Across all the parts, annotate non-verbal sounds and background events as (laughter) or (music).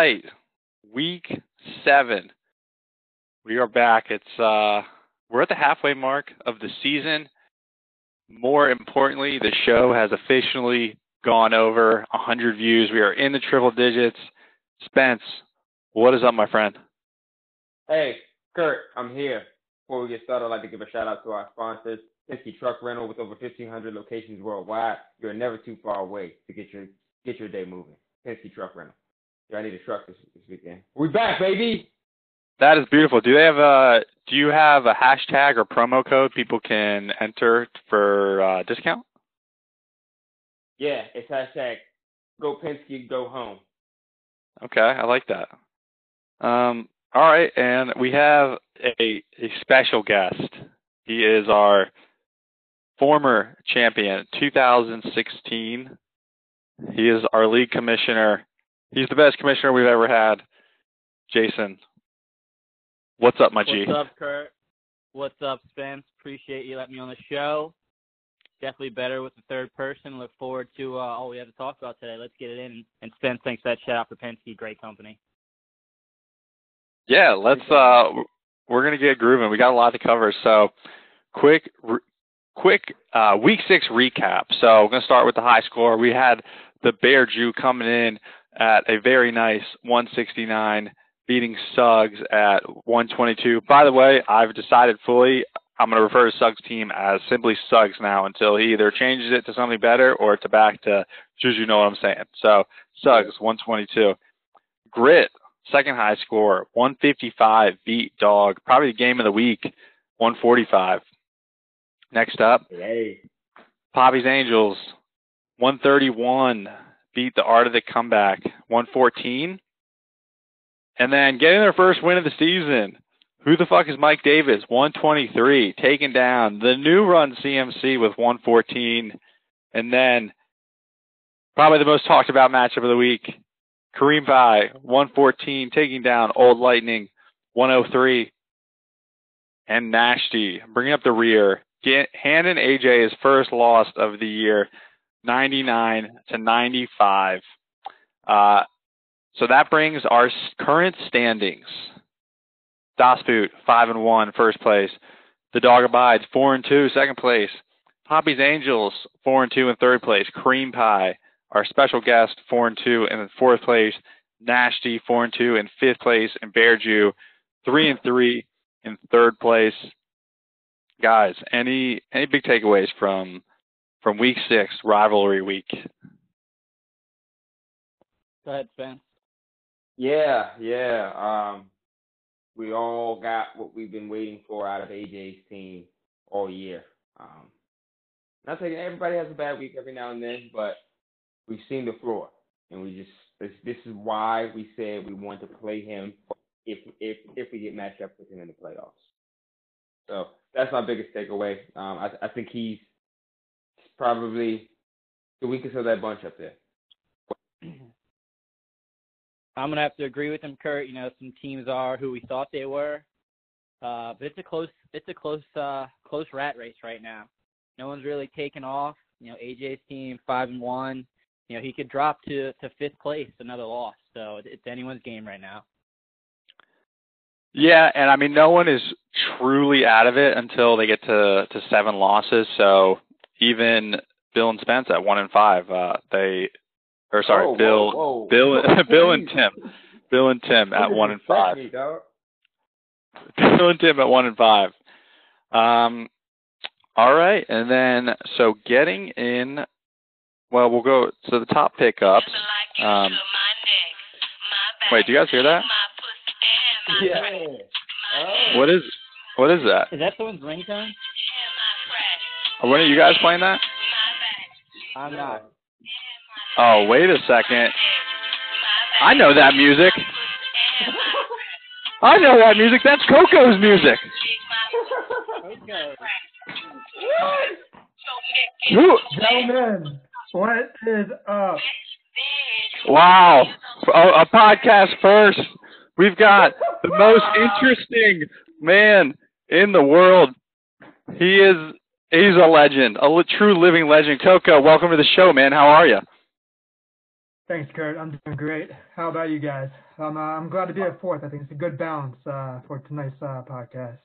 right. Week seven. We are back. It's uh we're at the halfway mark of the season. More importantly, the show has officially gone over 100 views. We are in the triple digits. Spence, what is up, my friend? Hey, Kurt, I'm here. Before we get started, I'd like to give a shout out to our sponsors, Penske Truck Rental, with over 1,500 locations worldwide. You're never too far away to get your get your day moving. Penske Truck Rental. Yeah, I need a truck this, this weekend. We back, baby. That is beautiful. Do they have a do you have a hashtag or promo code people can enter for uh, discount? Yeah, it's hashtag Go Penske Go Home. Okay, I like that. Um, all right, and we have a a special guest. He is our former champion, 2016. He is our league commissioner. He's the best commissioner we've ever had. Jason, what's up, my What's G? What's up, Kurt? What's up, Spence? Appreciate you letting me on the show. Definitely better with the third person. Look forward to uh, all we have to talk about today. Let's get it in. And Spence, thanks for that shout out for Penske. Great company. Yeah, let's. Uh, we're gonna get grooving. We got a lot to cover. So, quick, re- quick uh, week six recap. So, we're gonna start with the high score. We had the Bear Jew coming in at a very nice 169, beating Suggs at 122. By the way, I've decided fully. I'm going to refer to Suggs' team as simply Suggs now until he either changes it to something better or to back to as you know what I'm saying. So Suggs 122. Grit second high score 155 beat Dog probably the game of the week 145. Next up Hey. Poppy's Angels 131 beat the Art of the Comeback 114. And then getting their first win of the season. Who the fuck is Mike Davis? 123, taking down the new run CMC with 114. And then probably the most talked about matchup of the week. Kareem Pie, 114, taking down Old Lightning, 103. And Nashty, bringing up the rear. Handing AJ his first loss of the year, 99 to 95. Uh, so that brings our current standings. Das Boot, 5 and 1, first place. The Dog Abides, 4 and 2, second place. Poppy's Angels, 4 and 2 in third place. Cream Pie, our special guest, 4 and 2 in fourth place. Nashty, 4 and 2 in fifth place. And Bear Jew, 3 and 3 in third place. Guys, any any big takeaways from from week six, rivalry week? Go ahead, Spence. Yeah, yeah. Um, we all got what we've been waiting for out of AJ's team all year. Um, not saying everybody has a bad week every now and then, but we've seen the floor, and we just this, this is why we said we want to play him if if if we get matched up with him in the playoffs. So that's my biggest takeaway. Um, I I think he's probably the weakest of that bunch up there. (clears throat) I'm gonna have to agree with him, Kurt. You know, some teams are who we thought they were, uh, but it's a close, it's a close, uh, close rat race right now. No one's really taken off. You know, AJ's team five and one. You know, he could drop to to fifth place, another loss. So it's anyone's game right now. Yeah, and I mean, no one is truly out of it until they get to to seven losses. So even Bill and Spence at one and five, uh, they, or sorry, Whoa, whoa, Bill, whoa. Bill, Whoa, (laughs) Bill and. Tim, Bill and Tim at one and five. me. Bill and Tim at one and five. Um, all right, and then so getting in. Well, we'll go to the top pickups. Um, wait, do you guys hear that? Yeah. Oh. What is what is that? Is that someone's ringtone? When are you guys playing that? I'm not. Oh, wait a second. I know that music. I know that music. That's Coco's music. Okay. Who? Gentlemen, what is up? Wow. A, a podcast first. We've got the most (laughs) interesting man in the world. He is he's a legend, a li- true living legend. Coco, welcome to the show, man. How are you? Thanks, Kurt. I'm doing great. How about you guys? I'm uh, I'm glad to be at fourth. I think it's a good balance uh, for tonight's uh, podcast.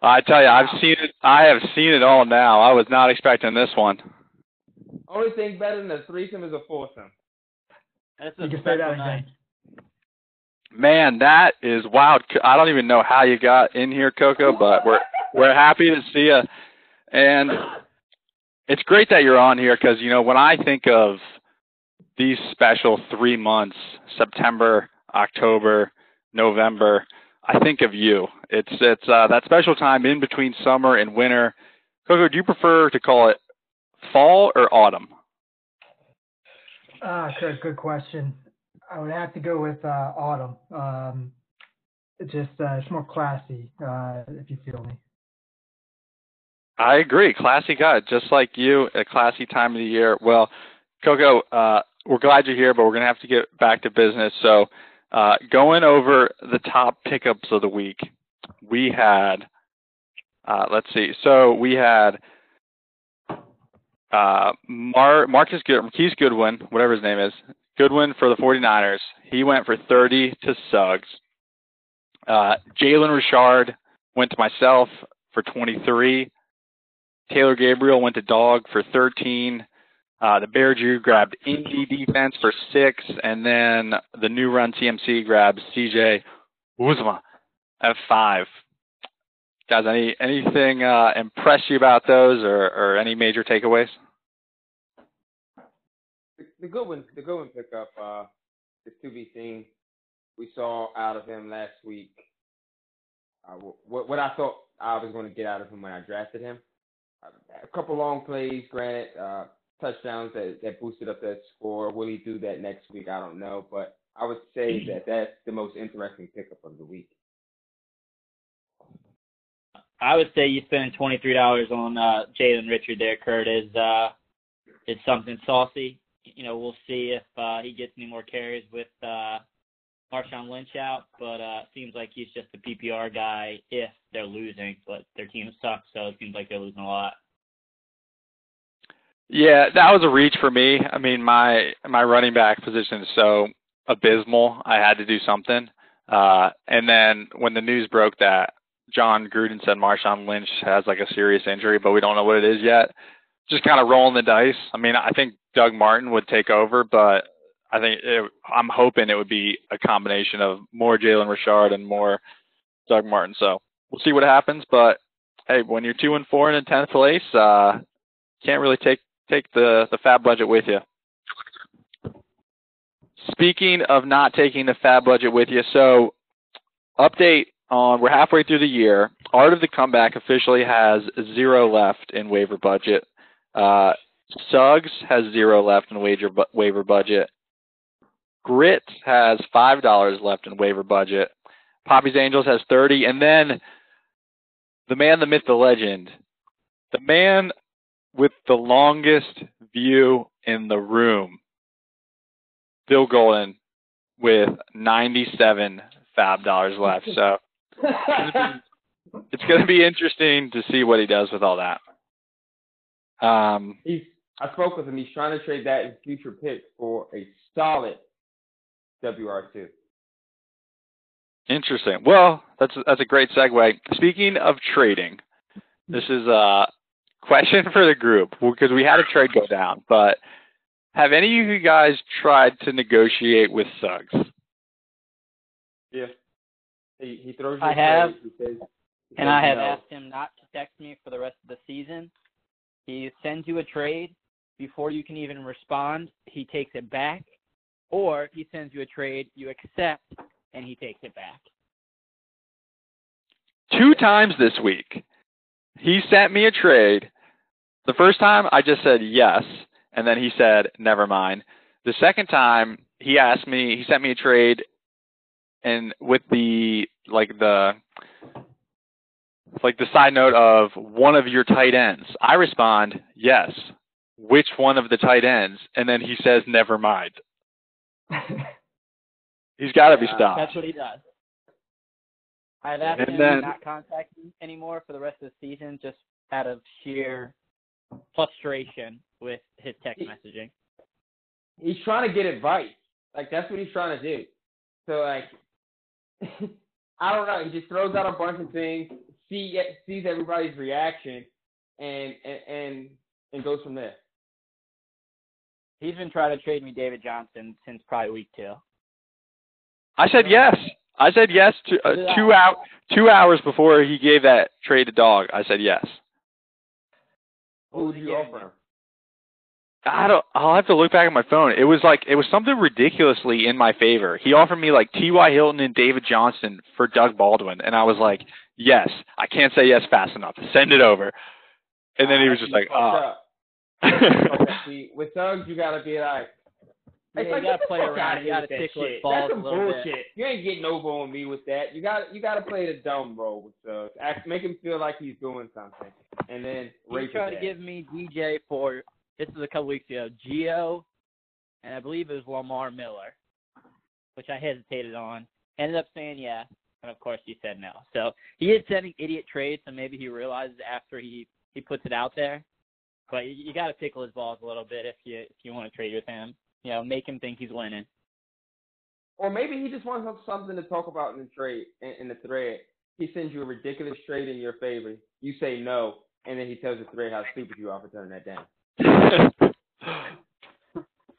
I tell you, I've seen it. I have seen it all now. I was not expecting this one. Only thing better than a threesome is a foursome. That's You can say special that night. again. Man, that is wild. I don't even know how you got in here, Coco, but we're we're happy to see you. And it's great that you're on here because you know when I think of these special three months, September, October, November, I think of you. It's it's uh, that special time in between summer and winter. Coco, do you prefer to call it fall or autumn? Ah, good, good question. I would have to go with uh, autumn. Um, it's just uh, it's more classy, uh, if you feel me. I agree. Classy guy, just like you, a classy time of the year. Well, Coco, uh, we're glad you're here, but we're going to have to get back to business. So, uh, going over the top pickups of the week, we had, uh, let's see, so we had uh, Mar- Marcus Good- Marquise Goodwin, whatever his name is, Goodwin for the 49ers. He went for 30 to Suggs. Uh, Jalen Richard went to myself for 23. Taylor Gabriel went to Dog for 13. Uh, the Bear Jew grabbed Indy defense for six, and then the new run CMC grabs CJ Uzomah at five. Guys, any anything uh, impress you about those, or, or any major takeaways? The, good one, the good one pickup uh, is to be seen. We saw out of him last week uh, what what I thought I was going to get out of him when I drafted him. A couple long plays, granted, uh, touchdowns that, that boosted up that score. Will he do that next week? I don't know, but I would say that that's the most interesting pickup of the week. I would say you spending twenty three dollars on uh, Jalen Richard there, Kurt, is uh, is something saucy. You know, we'll see if uh, he gets any more carries with uh, Marshawn Lynch out, but uh, seems like he's just a PPR guy if they're losing, but their team sucks, so it seems like they're losing a lot. Yeah, that was a reach for me. I mean, my my running back position is so abysmal. I had to do something. Uh, and then when the news broke that Jon Gruden said Marshawn Lynch has like a serious injury, but we don't know what it is yet, just kind of rolling the dice. I mean, I think Doug Martin would take over, but I think it, I'm hoping it would be a combination of more Jalen Richard and more Doug Martin. So we'll see what happens. But hey, when you're two and four and in tenth place, uh, can't really take take the the FAAB budget with you. Speaking of not taking the FAAB budget with you, so update on we're halfway through the year. Art of the Comeback officially has zero left in waiver budget. Uh, Suggs has zero left in waiver bu- waiver budget. Grit has five dollars left in waiver budget. Poppy's Angels has thirty, and then the man, the myth, the legend, the man with the longest view in the room, Bill Golden, with ninety-seven FAAB dollars left. So it's going to be interesting to see what he does with all that. Um, He's I spoke with him. He's trying to trade that in future picks for a solid WR2. Interesting. Well, that's that's a great segue. Speaking of trading, this is a question for the group because we had a trade go down. But have any of you guys tried to negotiate with Suggs? Yeah. He he throws you I a have. He says, he And I have no. asked him not to text me for the rest of the season. He sends you a trade before you can even respond. He takes it back, or he sends you a trade, you accept, and he takes it back. Two times this week, he sent me a trade. The first time I just said yes, and then he said never mind. The second time he asked me, he sent me a trade, and with the like the like the side note of one of your tight ends. I respond yes. Which one of the tight ends? And then he says never mind. (laughs) He's got to be Yeah, stopped. That's what he does. I've asked And him then- to not contact me anymore for the rest of the season, just out of sheer frustration with his text messaging. He's trying to get advice. Like that's what he's trying to do. So like, (laughs) I don't know. He just throws out a bunch of things, see sees everybody's reaction, and and and, and goes from there. He's been trying to trade me David Johnson since probably week two. I said yes. I said yes to uh, two out two hours before he gave that trade to Dog. I said yes. Who would you offer him? I don't. I'll have to look back at my phone. It was like it was something ridiculously in my favor. He offered me like T.Y. Hilton and David Johnson for Doug Baldwin, and I was like, yes. I can't say yes fast enough. Send it over. And then he was just like, ah. See, with Doug, you gotta be like, yeah, like, you gotta play around. outta You gotta with that tickle his shit. balls That's a some little bit. bullshit. You ain't getting over on me with that. You got you got to play the dumb role with Suggs. Act, make him feel like he's doing something, and then He rape tried to give me DJ for this is a couple weeks ago. Geo, and I believe it was Lamar Miller, which I hesitated on. Ended up saying yeah, and of course he said no. So he is sending idiot trades, and maybe he realizes after he he puts it out there. But you, you got to tickle his balls a little bit if you if you want to trade with him. You know, make him think he's winning. Or maybe he just wants something to talk about in the trade in, in the thread. He sends you a ridiculous trade in your favor. You say no, and then he tells the thread how stupid you are for turning that down. (laughs)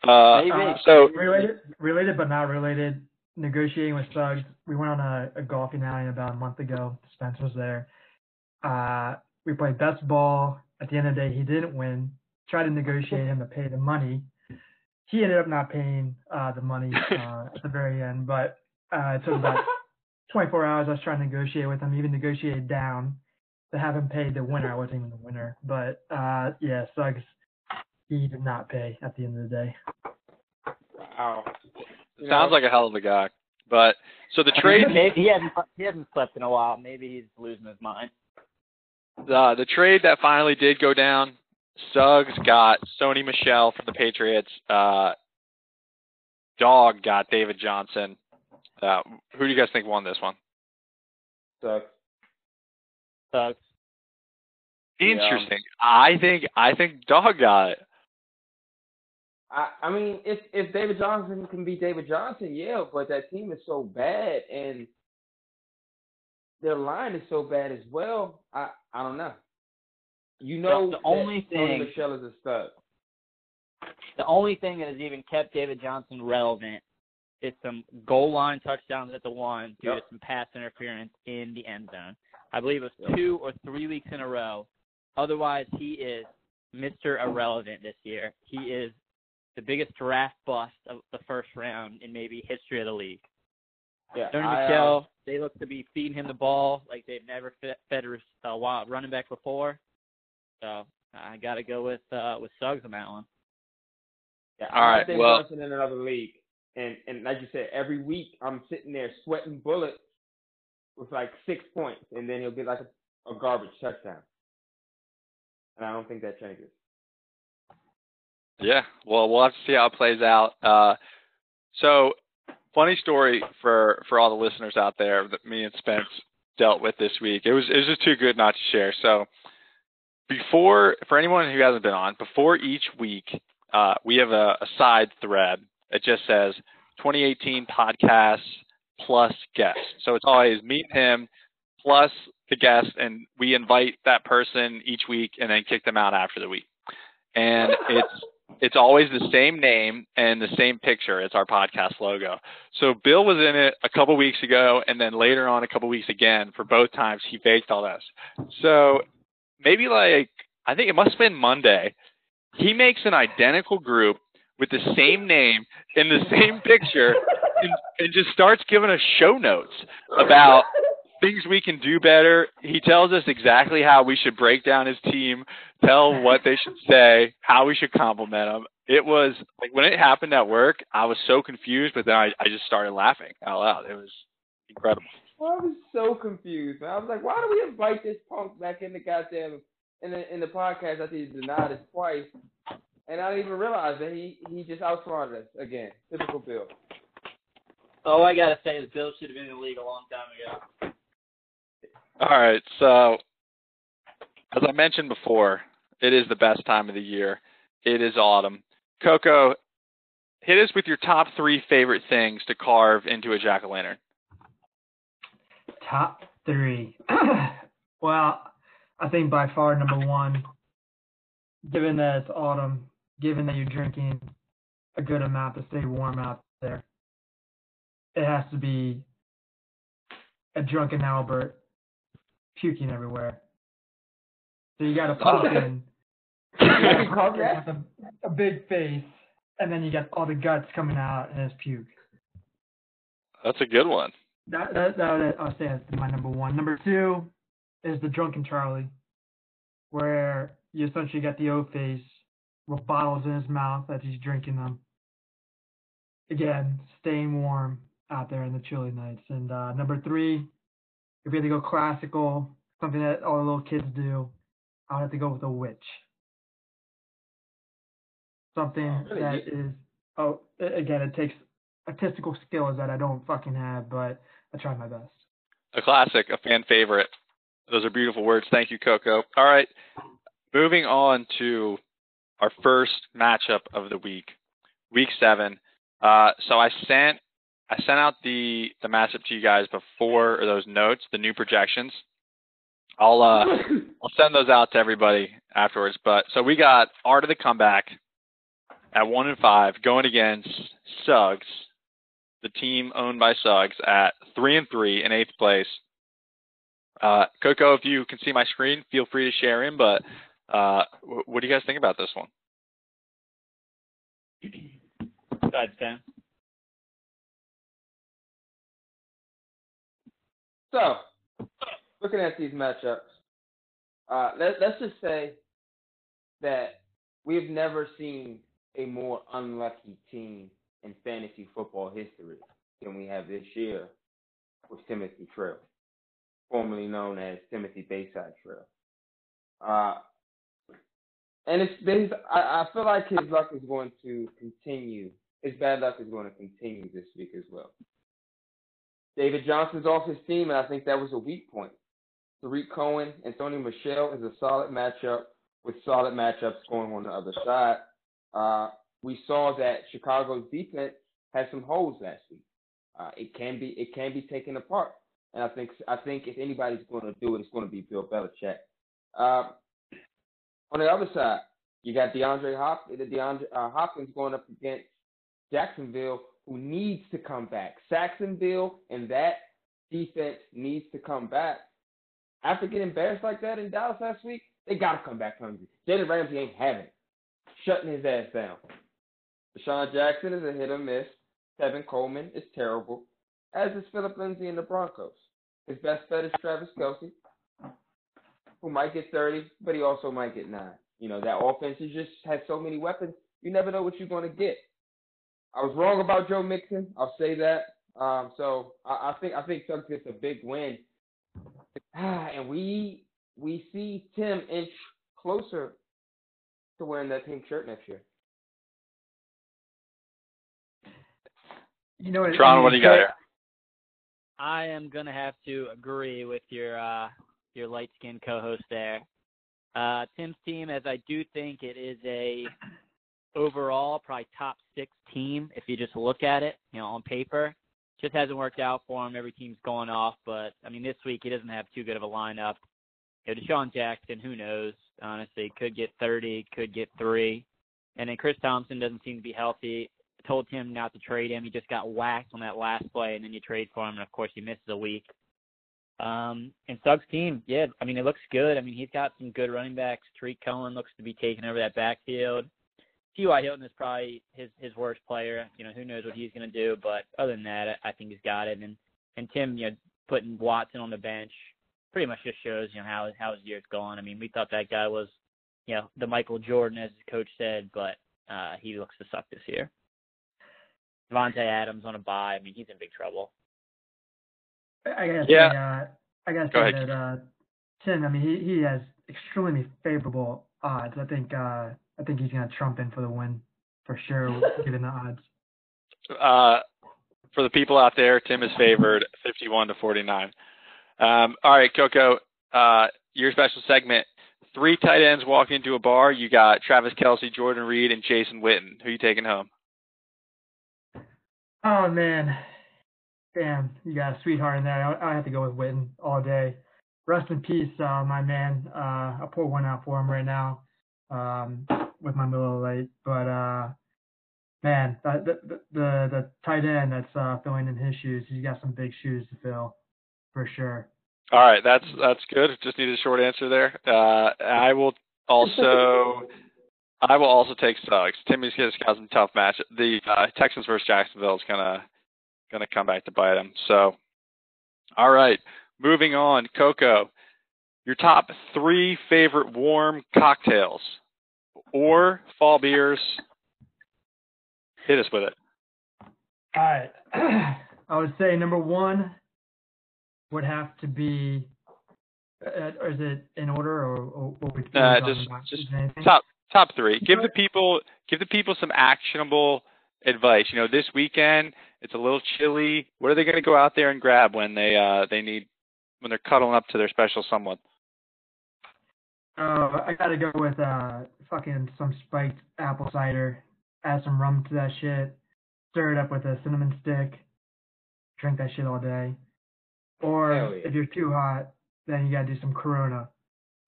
uh, Maybe. so related, related but not related. Negotiating with Suggs. We went on a, a golfing outing about a month ago. Spence was there. Uh, we played best ball. At the end of the day, he didn't win. Tried to negotiate him to pay the money. He ended up not paying uh, the money uh, at the very end, but uh, it took about (laughs) 24 hours. I was trying to negotiate with him, even negotiated down to have him pay the winner. I wasn't even the winner, but uh, yeah, Suggs. He did not pay at the end of the day. Wow. You sounds know? like a hell of a guy. But so the (laughs) trade Maybe he hasn't he hasn't slept in a while. Maybe he's losing his mind. Uh, the trade that finally did go down, Suggs got Sony Michel from the Patriots. Uh, Dog got David Johnson. Uh, who do you guys think won this one? Suggs. Sucks. Yeah. Interesting. I think I think Dog got it. I, I mean, if if David Johnson can be David Johnson, yeah, but that team is so bad and their line is so bad as well. I I don't know. You know, the that only thing- Michel is a stud. The only thing that has even kept David Johnson relevant is some goal line touchdowns at the one due Yep. to some pass interference in the end zone. I believe it was two or three weeks in a row. Otherwise, he is Mr. Irrelevant this year. He is the biggest draft bust of the first round in maybe history of the league. Yeah, Tony I, uh, they look to be feeding him the ball like they've never fed, fed a uh, wild running back before. So I got to go with uh, with Suggs on that one. Yeah, All I right, have David well- Johnson in another league, and and like you said, every week I'm sitting there sweating bullets with like six points, and then he'll get like a, a garbage touchdown, and I don't think that changes. Yeah. Well, we'll have to see how it plays out. Uh, so, funny story for for all the listeners out there that me and Spence dealt with this week. It was it was just too good not to share. So, before for anyone who hasn't been on, before each week, uh, we have a, a side thread. It just says 2018 podcasts plus guest. So it's always me and him plus the guest, and we invite that person each week and then kick them out after the week. And it's it's always the same name and the same picture. It's our podcast logo. So Bill was in it a couple weeks ago, and then later on a couple weeks again. For both times, he faked all this. So maybe like I think it must have been Monday. He makes an identical group with the same name and the same picture, and, and just starts giving us show notes about things we can do better. He tells us exactly how we should break down his team, tell what they should (laughs) say, how we should compliment them. It was like when it happened at work, I was so confused, but then I, I just started laughing out loud. It was incredible. Well, I was so confused. Man. I was like, why do we invite this punk back in the goddamn in the in the podcast after he denied us twice? And I didn't even realize that he he just outsmarted us again. Typical Bill. All I gotta say is Bill should have been in the league a long time ago. All right, so as I mentioned before, it is the best time of the year. It is autumn. Coco, hit us with your top three favorite things to carve into a jack o' lantern. Top three. (clears throat) well, I think by far number one, given that it's autumn, given that you're drinking a good amount to stay warm out there, it has to be a drunken Albert puking everywhere. So you got a pumpkin (laughs) with a, a big face, and then you got all the guts coming out and it's puke. That's a good one. That that that would, I'll say that's my number one. Number two is the drunken Charlie, where you essentially got the O face with bottles in his mouth as he's drinking them. Again, staying warm out there in the chilly nights. And uh, number three, if we had to go classical, something that all the little kids do, I would have to go with a witch. Something Oh, really? that is oh again it takes artistical skills that I don't fucking have, but I try my best. A classic, a fan favorite. Those are beautiful words. Thank you, Coco. All right, moving on to our first matchup of the week, week seven. Uh, so I sent I sent out the the matchup to you guys before or those notes, the new projections. I'll uh, (laughs) I'll send those out to everybody afterwards. But so we got Art of the Comeback at one and five going against Suggs, the team owned by Suggs at three and three in eighth place. Uh, Coco, if you can see my screen, feel free to share in. But uh, what do you guys think about this one? Go ahead, Sam. So, looking at these matchups, uh, let, let's just say that we've never seen a more unlucky team in fantasy football history than we have this year with Timothy Trail, formerly known as Timothy Bayside Trail. Uh, and it's his, I, I feel like his luck is going to continue. His bad luck is going to continue this week as well. David Johnson's off his team, and I think that was a weak point. Tarik Cohen and Tony Michel is a solid matchup with solid matchups going on the other side. Uh, we saw that Chicago's defense had some holes last week. Uh, it can be it can be taken apart, and I think I think if anybody's going to do it, it's going to be Bill Belichick. Uh, on the other side, you got DeAndre Hop, DeAndre uh, Hopkins going up against Jacksonville, who needs to come back. Saxonville and that defense needs to come back. After getting embarrassed like that in Dallas last week, they got to come back hungry. Jalen Ramsey ain't having it. Shutting his ass down. DeSean Jackson is a hit or miss. Tevin Coleman is terrible, as is Phillip Lindsay and the Broncos. His best bet is Travis Kelce, who might get 30, but he also might get 9. You know, that offense is just has so many weapons, you never know what you're going to get. I was wrong about Joe Mixon. I'll say that. Um, so I, I think I think Suggs gets a big win, (sighs) and we we see Tim inch closer to wearing that pink shirt next year. You know what? Tron, what do you got here? I am gonna have to agree with your uh, your light skinned co-host there. Uh, Tim's team, as I do think it is a overall probably top six team if you just look at it, you know, on paper. Just hasn't worked out for him. Every team's going off, but I mean, this week he doesn't have too good of a lineup. You know, DeSean Jackson, who knows? Honestly, could get 30, could get three, and then Chris Thompson doesn't seem to be healthy. Told him not to trade him. He just got whacked on that last play, and then you trade for him, and of course he misses a week. Um, and Suggs' team, yeah, I mean, it looks good. I mean, he's got some good running backs. Tarik Cohen looks to be taking over that backfield. T.Y. Hilton is probably his his worst player. You know, who knows what he's going to do, but other than that, I think he's got it. And and Tim, you know, putting Watson on the bench pretty much just shows you know how how his year's gone. I mean, we thought that guy was, you know, the Michael Jordan as his coach said, but uh, he looks to suck this year. Davante Adams on a bye. I mean, he's in big trouble. I gotta Yeah. say, uh, I gotta Go say ahead. that uh, Tim. I mean, he he has extremely favorable odds. I think uh, I think he's gonna trump in for the win for sure, (laughs) given the odds. Uh, for the people out there, Tim is favored 51 to 49. Um, all right, Coco, uh, your special segment. Three tight ends walk into a bar. You got Travis Kelce, Jordan Reed, and Jason Witten. Who are you taking home? Oh man, damn, you got a sweetheart in there. I, I have to go with Witten all day. Rest in peace, uh, my man. Uh, I'll pour one out for him right now. Um, with my Miller Lite, but uh, man, the the the, the tight end that's uh, filling in his shoes, he's got some big shoes to fill, for sure. All right, that's that's good. Just need a short answer there. Uh, I will also (laughs) I will also take Suggs. Timmy's got some tough match. The uh, Texans versus Jacksonville is gonna gonna come back to bite him. So, all right, moving on. Coco, your top three favorite warm cocktails or fall beers. Hit us with it. All right, (clears throat) I would say number one would have to be. Uh, or is it in order, or, or what we? Uh, just just top top three. Give the people give the people some actionable advice. You know, this weekend it's a little chilly. What are they going to go out there and grab when they uh they need when they're cuddling up to their special someone? Uh, I gotta go with uh fucking some spiked apple cider. Add some rum to that shit. Stir it up with a cinnamon stick. Drink that shit all day. Or yeah. if you're too hot, then you gotta do some Corona.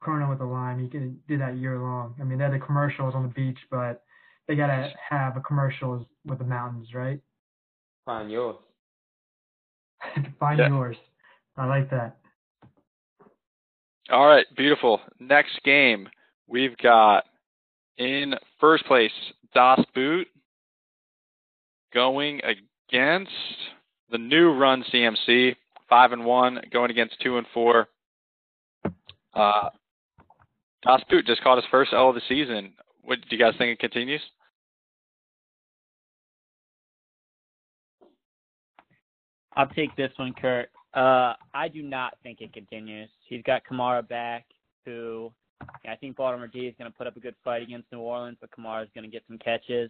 Corona with a lime. You can do that year long. I mean, they're the commercials on the beach, but they gotta have a commercials with the mountains, right? Find yours. (laughs) Find Yeah. yours. I like that. All right, beautiful. Next game, we've got in first place Das Boot going against the new Run CMC, five and one, going against two and four. Uh, Das Boot just caught his first L of the season. What do you guys think it continues? I'll take this one, Kurt. Uh, I do not think it continues. He's got Kamara back, who I think Baltimore D is going to put up a good fight against New Orleans, but Kamara is going to get some catches.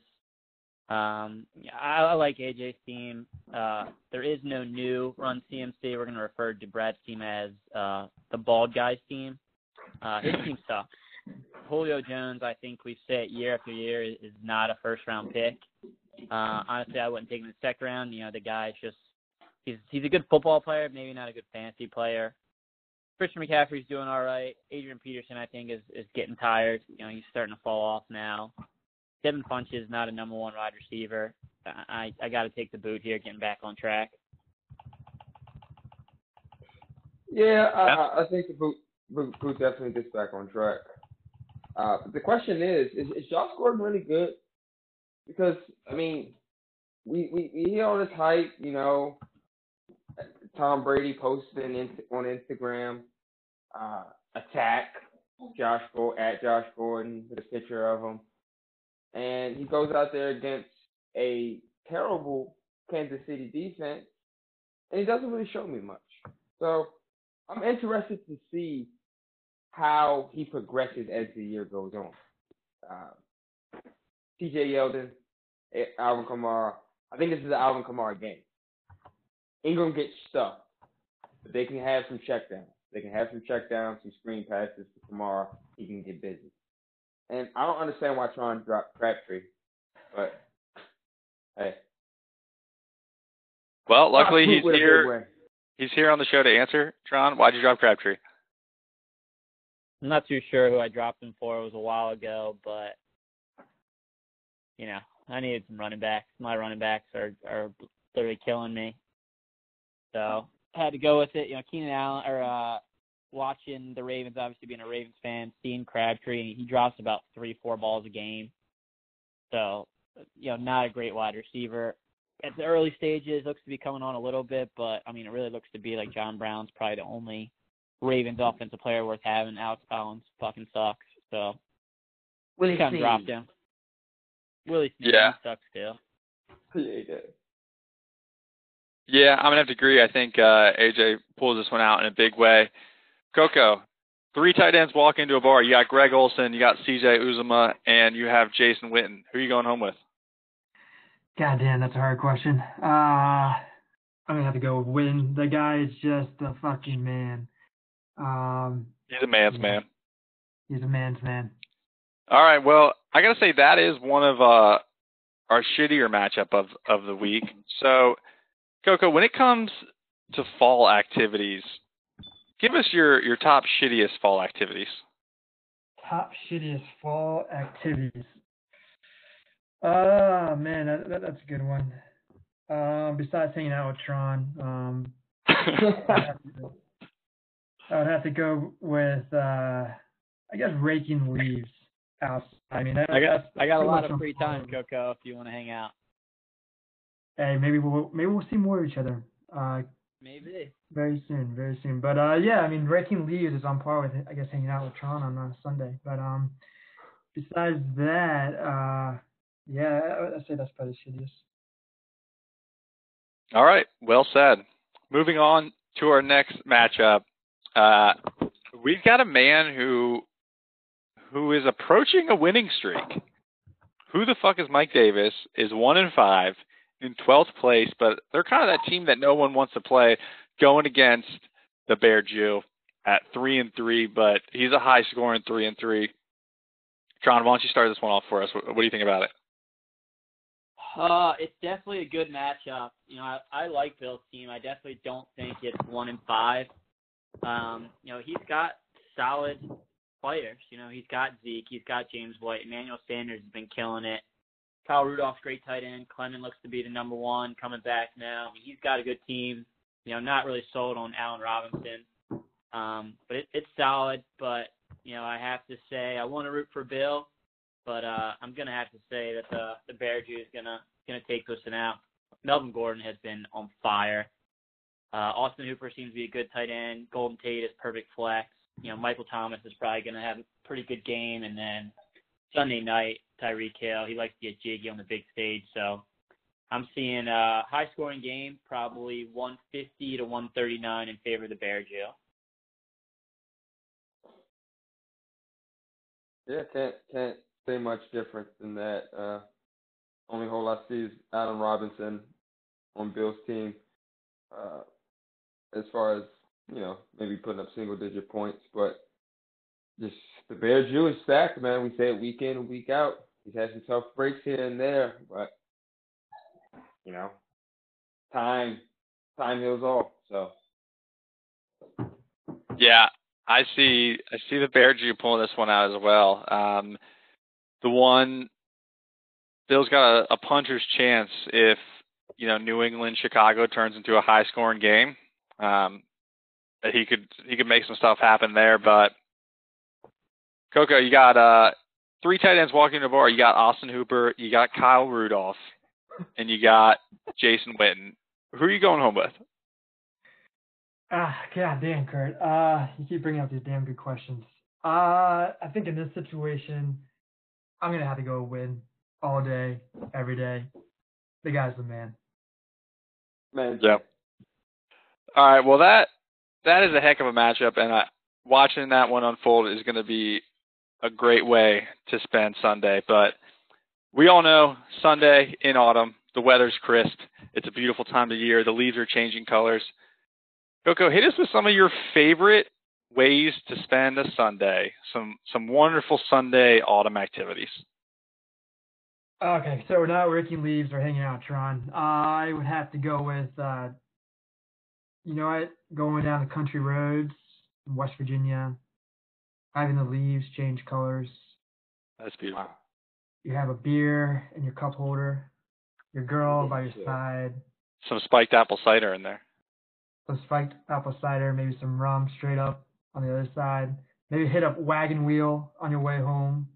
Um, I, I like AJ's team. Uh, there is no new run CMC. We're going to refer to Brad's team as uh, the bald guy's team. Uh, his team sucks. Julio Jones, I think we've said year after year, is, is not a first round pick. Uh, honestly, I wouldn't take him in the second round. You know, the guy's just he's he's a good football player, maybe not a good fantasy player. Christian McCaffrey's doing all right. Adrian Peterson, I think, is is getting tired. You know, he's starting to fall off now. Devin Funch is not a number one wide receiver. I I got to take the boot here, getting back on track. Yeah, I, Yeah. I I think the boot, boot, boot definitely gets back on track. Uh, the question is, is, is Josh Gordon really good? Because I mean, we we, we hear all this hype, you know. Tom Brady in, on Instagram, uh, attack Josh Gordon at Josh Gordon with a picture of him, and he goes out there against a terrible Kansas City defense, and he doesn't really show me much. So I'm interested to see how he progresses as the year goes on. Uh, TJ Yeldon, eh, Alvin Kamara. I think this is an Alvin Kamara game. Ingram gets stuck, but they can have some checkdowns. They can have some checkdowns, some screen passes to Kamara. He can get busy. And I don't understand why Tron dropped Crabtree, but hey. Well, luckily he's with a big here. He's here on the show to answer. Tron, why'd you drop Crabtree? I'm not too sure who I dropped him for. It was a while ago, but you know, I needed some running backs. My running backs are are literally killing me. So had to go with it. You know, Keenan Allen or uh watching the Ravens, obviously being a Ravens fan, seeing Crabtree, he drops about three, four balls a game. So, you know, not a great wide receiver. At the early stages, looks to be coming on a little bit, but I mean, it really looks to be like John Brown's probably the only Ravens offensive player worth having. Alex Collins fucking sucks. So Willie kind of Snead. dropped him. Willie Snead Yeah. he sucks still. Yeah, he does. Yeah, I'm gonna have to agree. I think uh, AJ pulls this one out in a big way. Coco, three tight ends walk into a bar. You got Greg Olsen, you got CJ Uzomah, and you have Jason Witten. Who are you going home with? God damn, that's a hard question. Uh, I'm gonna have to go with Win. The guy is just a fucking man. Um, He's a man's man. he's a man's man. All right. Well, I gotta say that is one of uh our shittier matchup of of the week. So, Coco, when it comes to fall activities, give us your your top shittiest fall activities. Top shittiest fall activities. Uh man, that, that, that's a good one. Um, besides hanging out with Tron, um, (laughs) I would have to go with uh, I guess raking leaves outside. I mean, that, I got I got a lot of free time, on- Coco. If you want to hang out, Hey, maybe we'll maybe we'll see more of each other. Uh, maybe. very soon, very soon. But uh, yeah, I mean, raking leaves is on par with I guess hanging out with Tron on uh, Sunday. But um, besides that, uh, yeah, I- I'd say that's probably serious. All right, well said. Moving on to our next matchup. Uh, we've got a man who who is approaching a winning streak. Who the fuck is Mike Davis? Is one in five in twelfth place, but they're kind of that team that no one wants to play, going against the Bear Jew at three and three, but he's a high scoring three and three. John, why don't you start this one off for us? What, what do you think about it? Uh, it's definitely a good matchup. You know, I, I like Bill's team. I definitely don't think it's one and five. Um, you know, he's got solid players. You know, he's got Zeke, he's got James White, Emmanuel Sanders has been killing it. Kyle Rudolph's great tight end. Clement looks to be the number one coming back now. I mean, he's got a good team. You know, not really sold on Allen Robinson. Um, but it, it's solid. But you know, I have to say I want to root for Bill, but uh, I'm gonna have to say that the the Bear Jew is gonna gonna take this one out. Melvin Gordon has been on fire. Uh, Austin Hooper seems to be a good tight end. Golden Tate is perfect flex. You know, Michael Thomas is probably gonna have a pretty good game, and then Sunday night Tyreek Hill. He likes to get jiggy on the big stage, so I'm seeing a high scoring game, probably 150 to 139 in favor of the Bear Jail. Yeah, can't can't say much different than that. Uh, only hole I see is Adam Robinson on Bill's team. Uh, as far as you know, maybe putting up single digit points, but just the Bear Jew is stacked, man. We say it week in and week out. He's had some tough breaks here and there, but you know, time time heals all. So Yeah, I see. I see the Bear Jew pulling this one out as well. Um, the one Bill's got a, a puncher's chance if you know New England Chicago turns into a high scoring game. Um, he could he could make some stuff happen there. But Coco, you got uh, three tight ends walking the bar. You got Austin Hooper, you got Kyle Rudolph, and you got Jason Witten. Who are you going home with? Ah, god damn, Kurt. Uh, you keep bringing up these damn good questions. Uh, I think in this situation, I'm gonna have to go win all day, every day. The guy's the man. man, Yeah. All right. Well, that that is a heck of a matchup, and uh, watching that one unfold is going to be a great way to spend Sunday. But we all know Sunday in autumn, the weather's crisp. It's a beautiful time of year. The leaves are changing colors. Coco, hit us with some of your favorite ways to spend a Sunday. Some some wonderful Sunday autumn activities. Okay, so we're not raking leaves or hanging out, Tron. I would have to go with, uh, you know what, going down the country roads in West Virginia, having the leaves change colors. That's beautiful. wow. You have a beer in your cup holder, your girl by your Yeah. side, Some spiked apple cider in there. some spiked apple cider, maybe some rum straight up on the other side. Maybe hit up Wagon Wheel on your way home.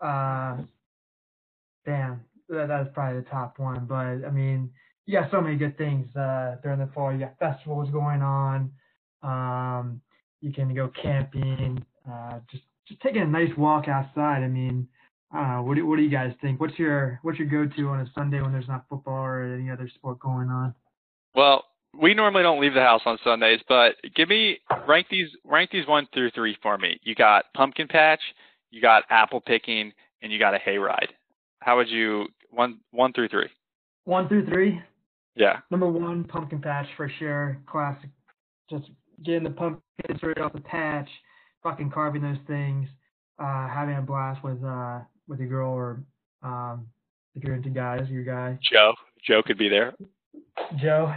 Uh, damn, that, that's probably the top one. But I mean, you got so many good things uh, during the fall. You got festivals going on. Um, you can go camping. Uh, just just taking a nice walk outside. I mean, I don't know. What do, what do you guys think? What's your what's your go-to on a Sunday when there's not football or any other sport going on? Well, we normally don't leave the house on Sundays, but give me rank these rank these one through three for me. You got pumpkin patch, you got apple picking, and you got a hayride. How would you one one through three? One through three. Yeah. Number one, pumpkin patch for sure. Classic. Just getting the pumpkins right off the patch, fucking carving those things, uh, having a blast with uh with a girl or um if you're into guys, your guy. Joe. Joe could be there. Joe,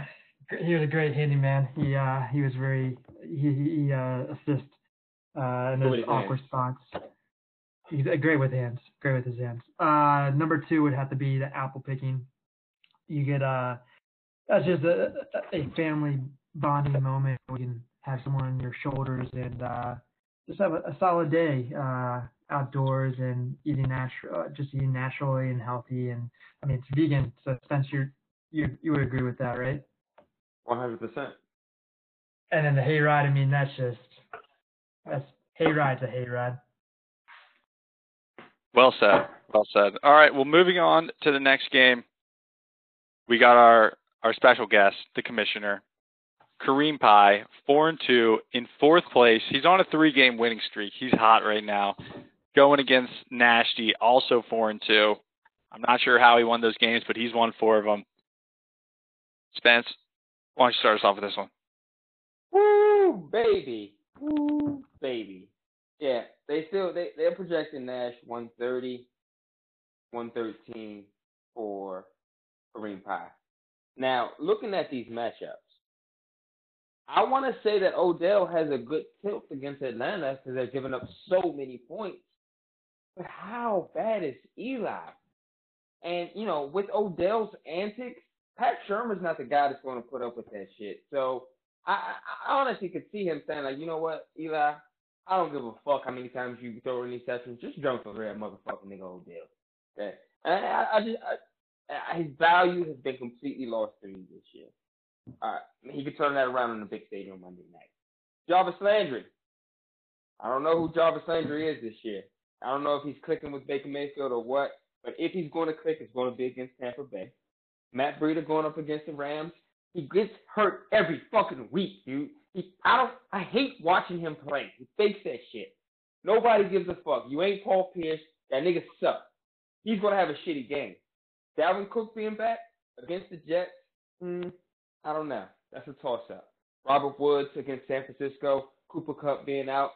he was a great handyman. He uh he was very he he, uh assist uh in those awkward hands. spots. He's uh, great with hands. Great with his hands. Uh number two would have to be the apple picking. You get uh that's just a a family bonding moment. where You can have someone on your shoulders and uh just have a, a solid day uh outdoors and eating natural uh, just eating naturally and healthy and I mean it's vegan so Spence you're you you would agree with that right? One hundred percent. And then the hayride, I mean, that's just that's hayride's a hayride. Well said. Well said. All right. Well, moving on to the next game, we got our our special guest, the commissioner, Kareem Pie, four and two in fourth place. He's on a three game winning streak. He's hot right now. Going against Nasty, also four and two. I'm not sure how he won those games, but he's won four of them. Spence, why don't you start us off with this one? Woo, baby. Woo, baby. Yeah, they still they they're projecting Nash 130, 113 for Kareem Pie. Now, looking at these matchups, I want to say that Odell has a good tilt against Atlanta because they're giving up so many points. But how bad is Eli? And you know, with Odell's antics, Pat Shurmur's not the guy that's going to put up with that shit. So I, I, honestly could see him saying like, you know what, Eli, I don't give a fuck how many times you throw an interception. Just jump for that motherfucking nigga Odell. Okay. And I, I just, I, his value has been completely lost to me this year. All right, he could turn that around in the big stadium Monday night. Jarvis Landry. I don't know who Jarvis Landry is this year. I don't know if he's clicking with Baker Mayfield or what, but if he's going to click, it's going to be against Tampa Bay. Matt Breida going up against the Rams. He gets hurt every fucking week, dude. He, I don't. I hate watching him play. He fakes that shit. Nobody gives a fuck. You ain't Paul Pierce. That nigga suck. He's gonna have a shitty game. Dalvin Cook being back against the Jets. Hmm, I don't know. That's a toss up. Robert Woods against San Francisco. Cooper Kupp being out.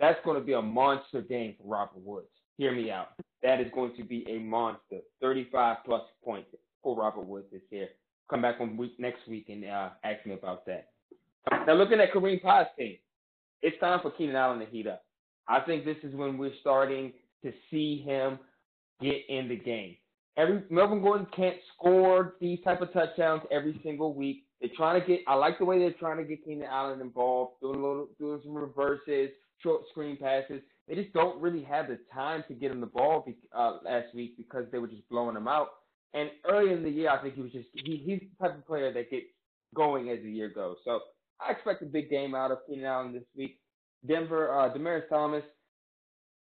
That's going to be a monster game for Robert Woods. Hear me out. That is going to be a monster. 35 plus points for Robert Woods this year. Come back on week next week and uh, ask me about that. Now looking at Kareem Pie's team, it's time for Keenan Allen to heat up. I think this is when we're starting to see him get in the game. Every Melvin Gordon can't score these type of touchdowns every single week. They're trying to get. I like the way they're trying to get Keenan Allen involved, doing a little, doing some reverses, short screen passes. They just don't really have the time to get him the ball be, uh, last week because they were just blowing him out. And early in the year, I think he was just he, he's the type of player that gets going as the year goes. So I expect a big game out of Keenan Allen this week. Denver, uh, Demaryius Thomas,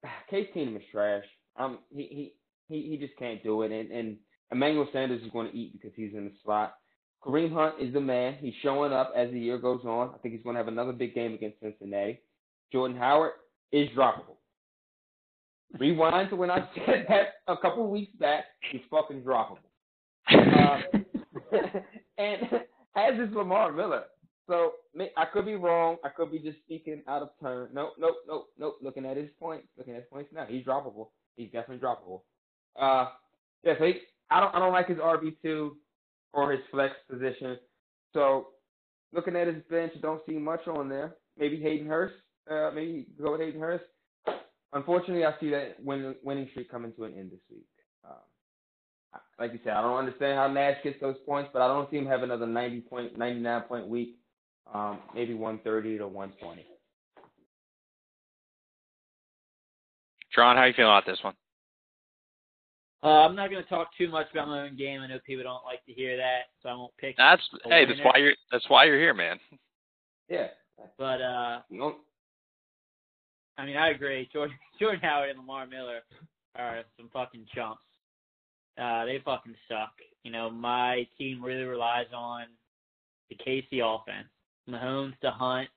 (sighs) Case Keenum is trash. Um, he he he he just can't do it. And and Emmanuel Sanders is going to eat because he's in the slot. Kareem Hunt is the man. He's showing up as the year goes on. I think he's going to have another big game against Cincinnati. Jordan Howard is droppable. Rewind to when I said that a couple weeks back. He's fucking droppable. Uh, (laughs) and as is Lamar Miller. So I could be wrong. I could be just speaking out of turn. Nope, nope, nope, nope. Looking at his points, looking at his points now, he's droppable. He's definitely droppable. Uh, yeah, so he, I don't, I don't like his RB two or his flex position. So looking at his bench, don't see much on there. Maybe Hayden Hurst. Uh, maybe go with Hayden Hurst. Unfortunately, I see that win, winning streak coming to an end this week. Um, like you said, I don't understand how Nash gets those points, but I don't see him have another 90 point, 99 point week. Um, maybe 130 to 120. John, how you feeling about this one? Uh, I'm not going to talk too much about my own game. I know people don't like to hear that, so I won't pick. That's a hey, that's why you're that's why you're here, man. Yeah. But uh, You I mean, I agree. Jordan, (laughs) Jordan Howard and Lamar Miller are some fucking chumps. Uh, they fucking suck. You know, my team really relies on the KC offense. Mahomes to Hunt.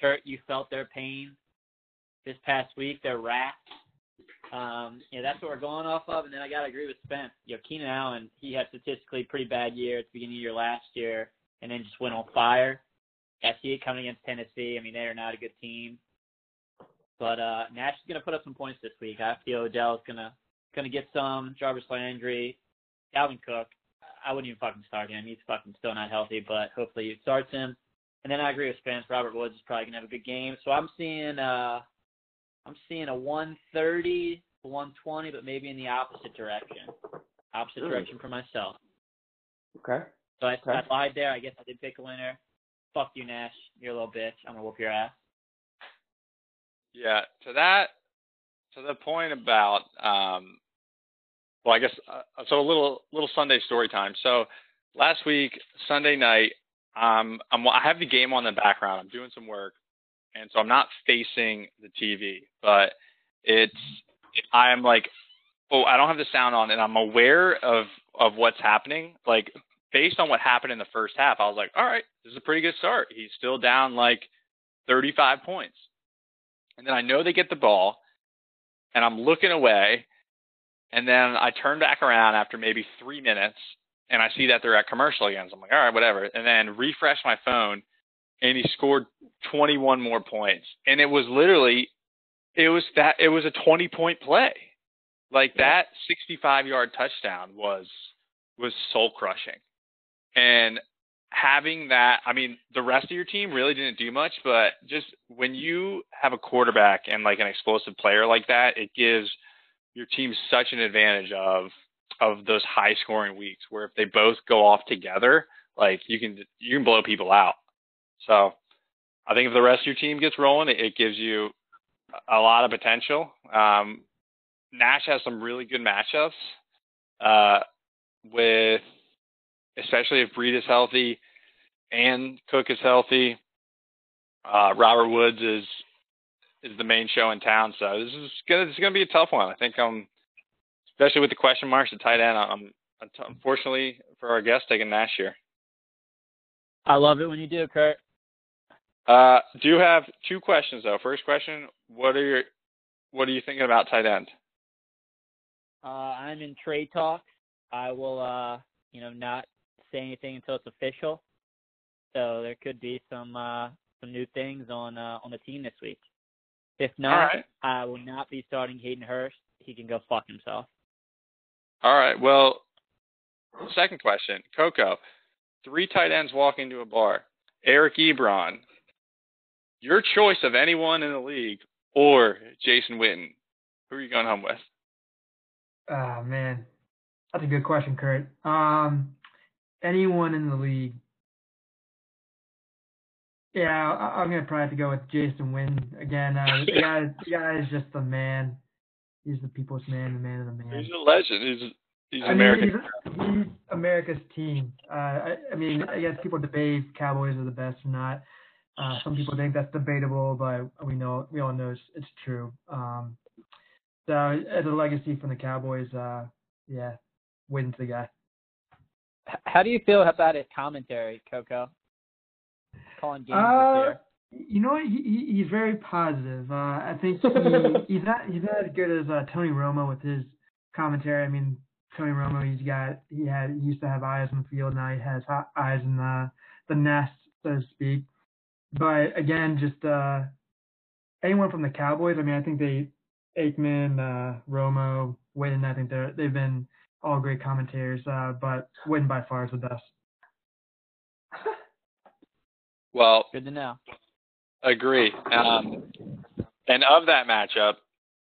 Kurt, you felt their pain this past week. They're rats. Um, yeah, that's what we're going off of. And then I got to agree with Spence. You know, Keenan Allen, he had statistically pretty bad year at the beginning of the year last year and then just went on fire. I see it coming against Tennessee. I mean, they are not a good team. But uh, Nash is going to put up some points this week. I feel Odell is going to going to get some. Jarvis Landry, Dalvin Cook, I wouldn't even fucking start him. He's fucking still not healthy, but hopefully he starts him. And then I agree with Spence. Robert Woods is probably gonna have a good game. So I'm seeing uh I'm seeing a 130, to 120, but maybe in the opposite direction. Opposite Ooh. direction for myself. Okay. So I, Okay. I lied there. I guess I did pick a winner. Fuck you, Nash. You're a little bitch. I'm gonna whoop your ass. Yeah, to that, to the point about, um, well, I guess uh, so. A little little Sunday story time. So last week, Sunday night, um, I'm I have the game on in the background. I'm doing some work, and so I'm not facing the TV, but it's I'm like, oh, I don't have the sound on, and I'm aware of of what's happening. Like based on what happened in the first half, I was like, all right, this is a pretty good start. He's still down like 35 points. And then I know they get the ball, and I'm looking away, and then I turn back around after maybe three minutes, and I see that they're at commercial again. So I'm like, all right, whatever. And then refresh my phone, and he scored 21 more points, and it was literally, it was that it was a 20 point play, like that 65 yard touchdown was was soul crushing, and having that, I mean, the rest of your team really didn't do much, but just when you have a quarterback and like an explosive player like that, it gives your team such an advantage of of those high scoring weeks where if they both go off together, like you can you can blow people out. So I think if the rest of your team gets rolling, it, it gives you a lot of potential. Um, Nash has some really good matchups uh, with especially if Breed is healthy and Cook is healthy. Uh, Robert Woods is is the main show in town, so this is gonna this is gonna be a tough one. I think um, especially with the question marks at tight end. I'm unfortunately for our guest taking Nash here. I love it when you do, Kurt. Uh, do you have two questions though. First question: What are your what are you thinking about tight end? Uh, I'm in trade talks. I will, uh, you know, not say anything until it's official. So there could be some uh, some new things on uh, on the team this week. If not, right. I will not be starting Hayden Hurst. He can go fuck himself. All right. Well, second question, Coco. Three tight ends walk into a bar. Eric Ebron, your choice of anyone in the league, or Jason Witten. Who are you going home with? Oh man, that's a good question, Kurt. Um, anyone in the league? Yeah, I, I'm gonna probably have to go with Jason Witten again. Uh, the (laughs) guy, the guy is just the man. He's the people's man, the man of the man. He's a legend. He's he's I mean, American. he's, he's America's team. Uh, I, I mean, I guess people debate Cowboys are the best or not. Uh, some people think that's debatable, but we know we all know it's, it's true. Um, so as a legacy from the Cowboys, uh, yeah, wins the guy. How do you feel about his commentary, Coco? Calling games Uh, this year. You know what? He, he he's very positive. Uh, I think (laughs) he, he's not he's not as good as uh, Tony Romo with his commentary. I mean, Tony Romo, he's got he had he used to have eyes in the field. Now he has eyes in the the nest, so to speak. But again, just uh, anyone from the Cowboys. I mean, I think they Aikman, uh, Romo, Witten. I think they're they've been all great commentators. Uh, but Witten by far is the best. (laughs) Well, Good to know. agree. Um, and of that matchup,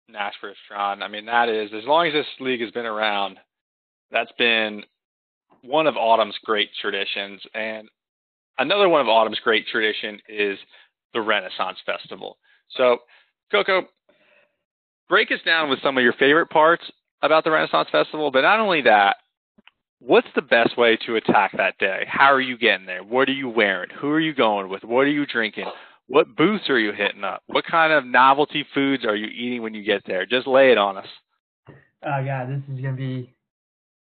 Nash versus Tron. I mean, that is as long as this league has been around, that's been one of Autumn's great traditions. And another one of Autumn's great tradition is the Renaissance Festival. So, Coco, break us down with some of your favorite parts about the Renaissance Festival, but not only that, what's the best way to attack that day? How are you getting there? What are you wearing? Who are you going with? What are you drinking? What booths are you hitting up? What kind of novelty foods are you eating when you get there? Just lay it on us. Oh yeah, this is gonna be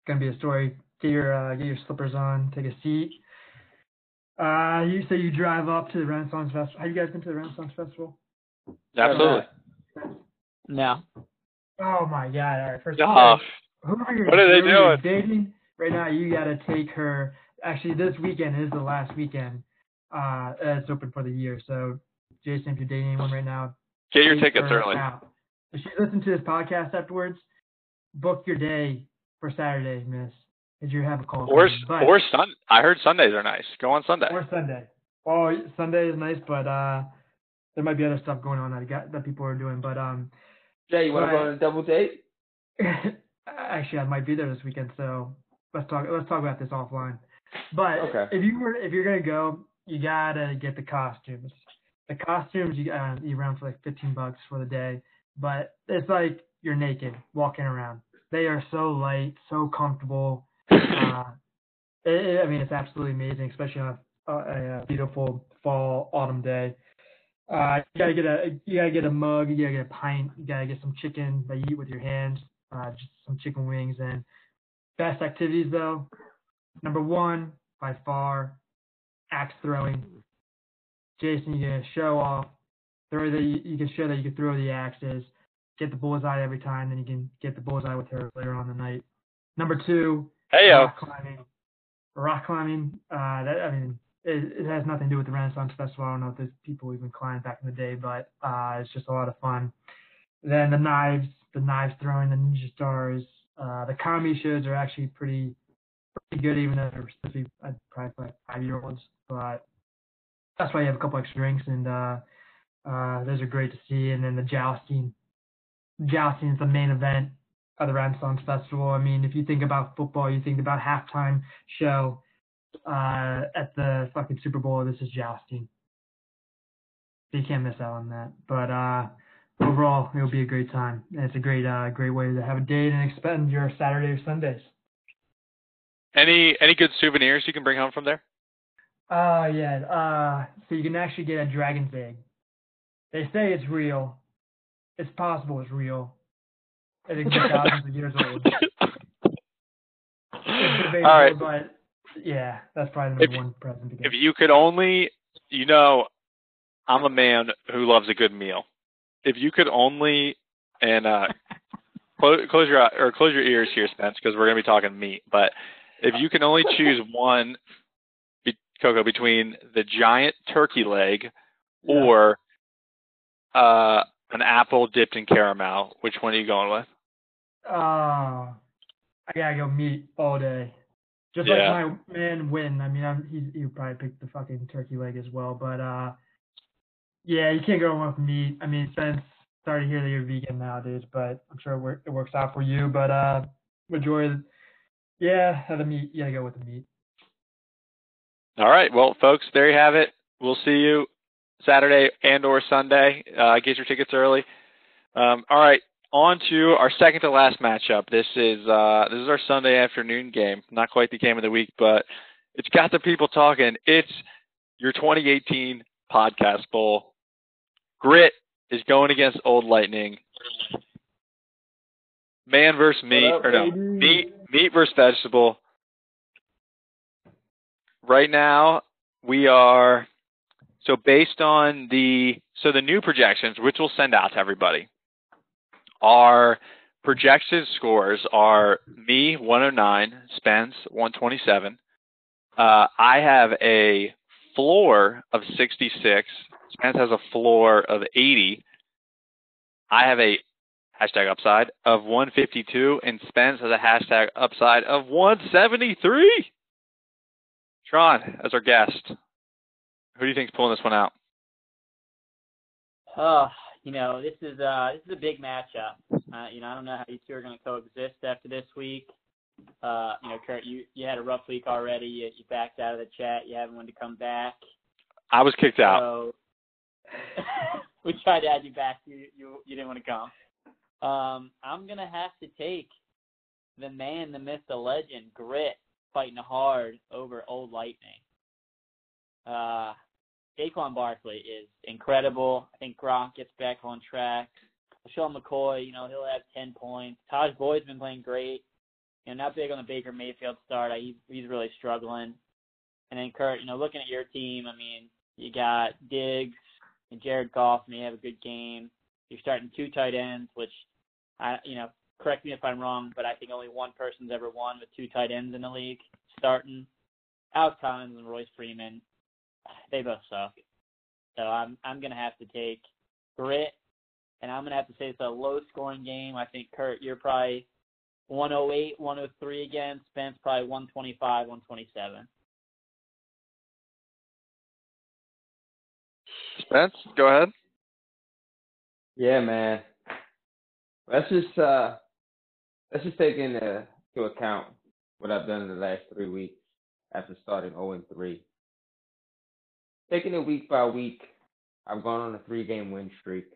gonna be a story. Get your uh, get your slippers on, take a seat. Uh, you say you drive up to the Renaissance Festival. Have you guys been to the Renaissance Festival? Absolutely. No. Oh my God! All right, first Oh, of all, whoever you're, What are they you're doing? dating right now, you gotta take her. Actually, this weekend is the last weekend. Uh, it's open for the year. So, Jason, if you're dating anyone right now, get your tickets her early. out. If she listens to this podcast afterwards, book your day for Saturday, Miss. Did you have a call? Or but, or Sun. I heard Sundays are nice. Go on Sunday. Or Sunday. Oh, Sunday is nice, but uh, there might be other stuff going on that got, that people are doing. But um, Jay, you want to go on a double date? (laughs) actually, I might be there this weekend, so let's talk. Let's talk about this offline. But Okay. if you were, if you're gonna go, you gotta get the costumes. The costumes you uh, you run for like 15 bucks for the day, but it's like you're naked walking around. They are so light, so comfortable. Uh, it, I mean, it's absolutely amazing, especially on a, a, beautiful fall autumn day. Uh, you gotta get a you gotta get a mug, you gotta get a pint, you gotta get some chicken that you eat with your hands, uh, just some chicken wings and best activities though. Number one by far, axe throwing. Jason, you can show off, throw the you can show that you can throw the axes, get the bullseye every time, then you can get the bullseye with her later on the night. Number two, Hey yo. rock climbing. Rock climbing, uh, that I mean, it, it has nothing to do with the Renaissance Festival. I don't know if there's people even climbed back in the day, but uh, it's just a lot of fun. Then the knives, the knives throwing, the ninja stars. Uh, the comedy shows are actually pretty, pretty good, even though they're supposed to be uh, probably like five year olds. But that's why you have a couple extra drinks, and uh, uh, those are great to see. And then the jousting, jousting is the main event of the Renaissance Festival. I mean, if you think about football, you think about halftime show uh, at the fucking Super Bowl. This is jousting. So you can't miss out on that. But uh, overall, it'll be a great time. And it's a great, uh, great way to have a date and expend your Saturday or Sundays. Any any good souvenirs you can bring home from there? Uh, yeah. Uh, so you can actually get a dragon's egg. They say it's real. It's possible it's real. It exists thousands of years old. All right. but yeah, that's probably the If- number one present to get. If you could only, you know, I'm a man who loves a good meal. If you could only, and uh, (laughs) close, close your or close your ears here, Spence, because we're gonna be talking meat. But if you can only choose (laughs) one, be, Coco, between the giant turkey leg Yeah. or uh, an apple dipped in caramel, which one are you going with? Oh, I gotta go meat all day. Just Yeah. like my man Win. I mean, I'm, he he would probably pick the fucking turkey leg as well. But uh, yeah, you can't go wrong with meat. I mean, Spence, sorry to hear that you're vegan nowadays, but I'm sure it, work, it works out for you. But uh, majority, of the, yeah, the meat. You gotta go with the meat. All right. Well, folks, there you have it. We'll see you Saturday and or Sunday. Uh, get your tickets early. Um, all right. On to our second to last matchup. This is uh, this is our Sunday afternoon game. Not quite the game of the week, but it's got the people talking. It's your 2018 Podcast Bowl. Grit is going against Old Lightning. Man versus meat, up, or no, baby? meat meat versus vegetable. Right now, we are so based on the so the new projections, which we'll send out to everybody. Our projected scores are me 109, Spence 127. Uh, I have a floor of 66. Spence has a floor of 80. I have a hashtag upside of 152, and Spence has a hashtag upside of 173. Tron, as our guest, who do you think's pulling this one out? Oh, you know, this is uh this is a big matchup. Uh, you know, I don't know how you two are going to coexist after this week. Uh, you know, Kurt, you you had a rough week already. You, you backed out of the chat. You haven't wanted to come back. I was kicked out. So (laughs) we tried to add you back. You you you didn't want to come. Um, I'm gonna have to take the man, the myth, the legend, Grit, fighting hard over Old Lightning. Uh, Saquon Barkley is incredible. I think Gronk gets back on track. Sean McCoy, you know, he'll have 10 points. Taj Boyd's been playing great. You know, not big on the Baker Mayfield start. I, he's, he's really struggling. And then Kurt, you know, looking at your team, I mean, you got Diggs and Jared Goff may have a good game. You're starting two tight ends, which I, you know, correct me if I'm wrong, but I think only one person's ever won with two tight ends in the league starting. Alex Collins and Royce Freeman, they both suck. So I'm I'm gonna have to take grit, and I'm gonna have to say it's a low scoring game. I think Kurt, you're probably 108, 103 again. Spence probably 125, 127. Spence, go ahead. Yeah, man. Let's just uh let's just take into account what I've done in the last three weeks after starting 0 and 3. Taking it week by week, I've gone on a three game win streak.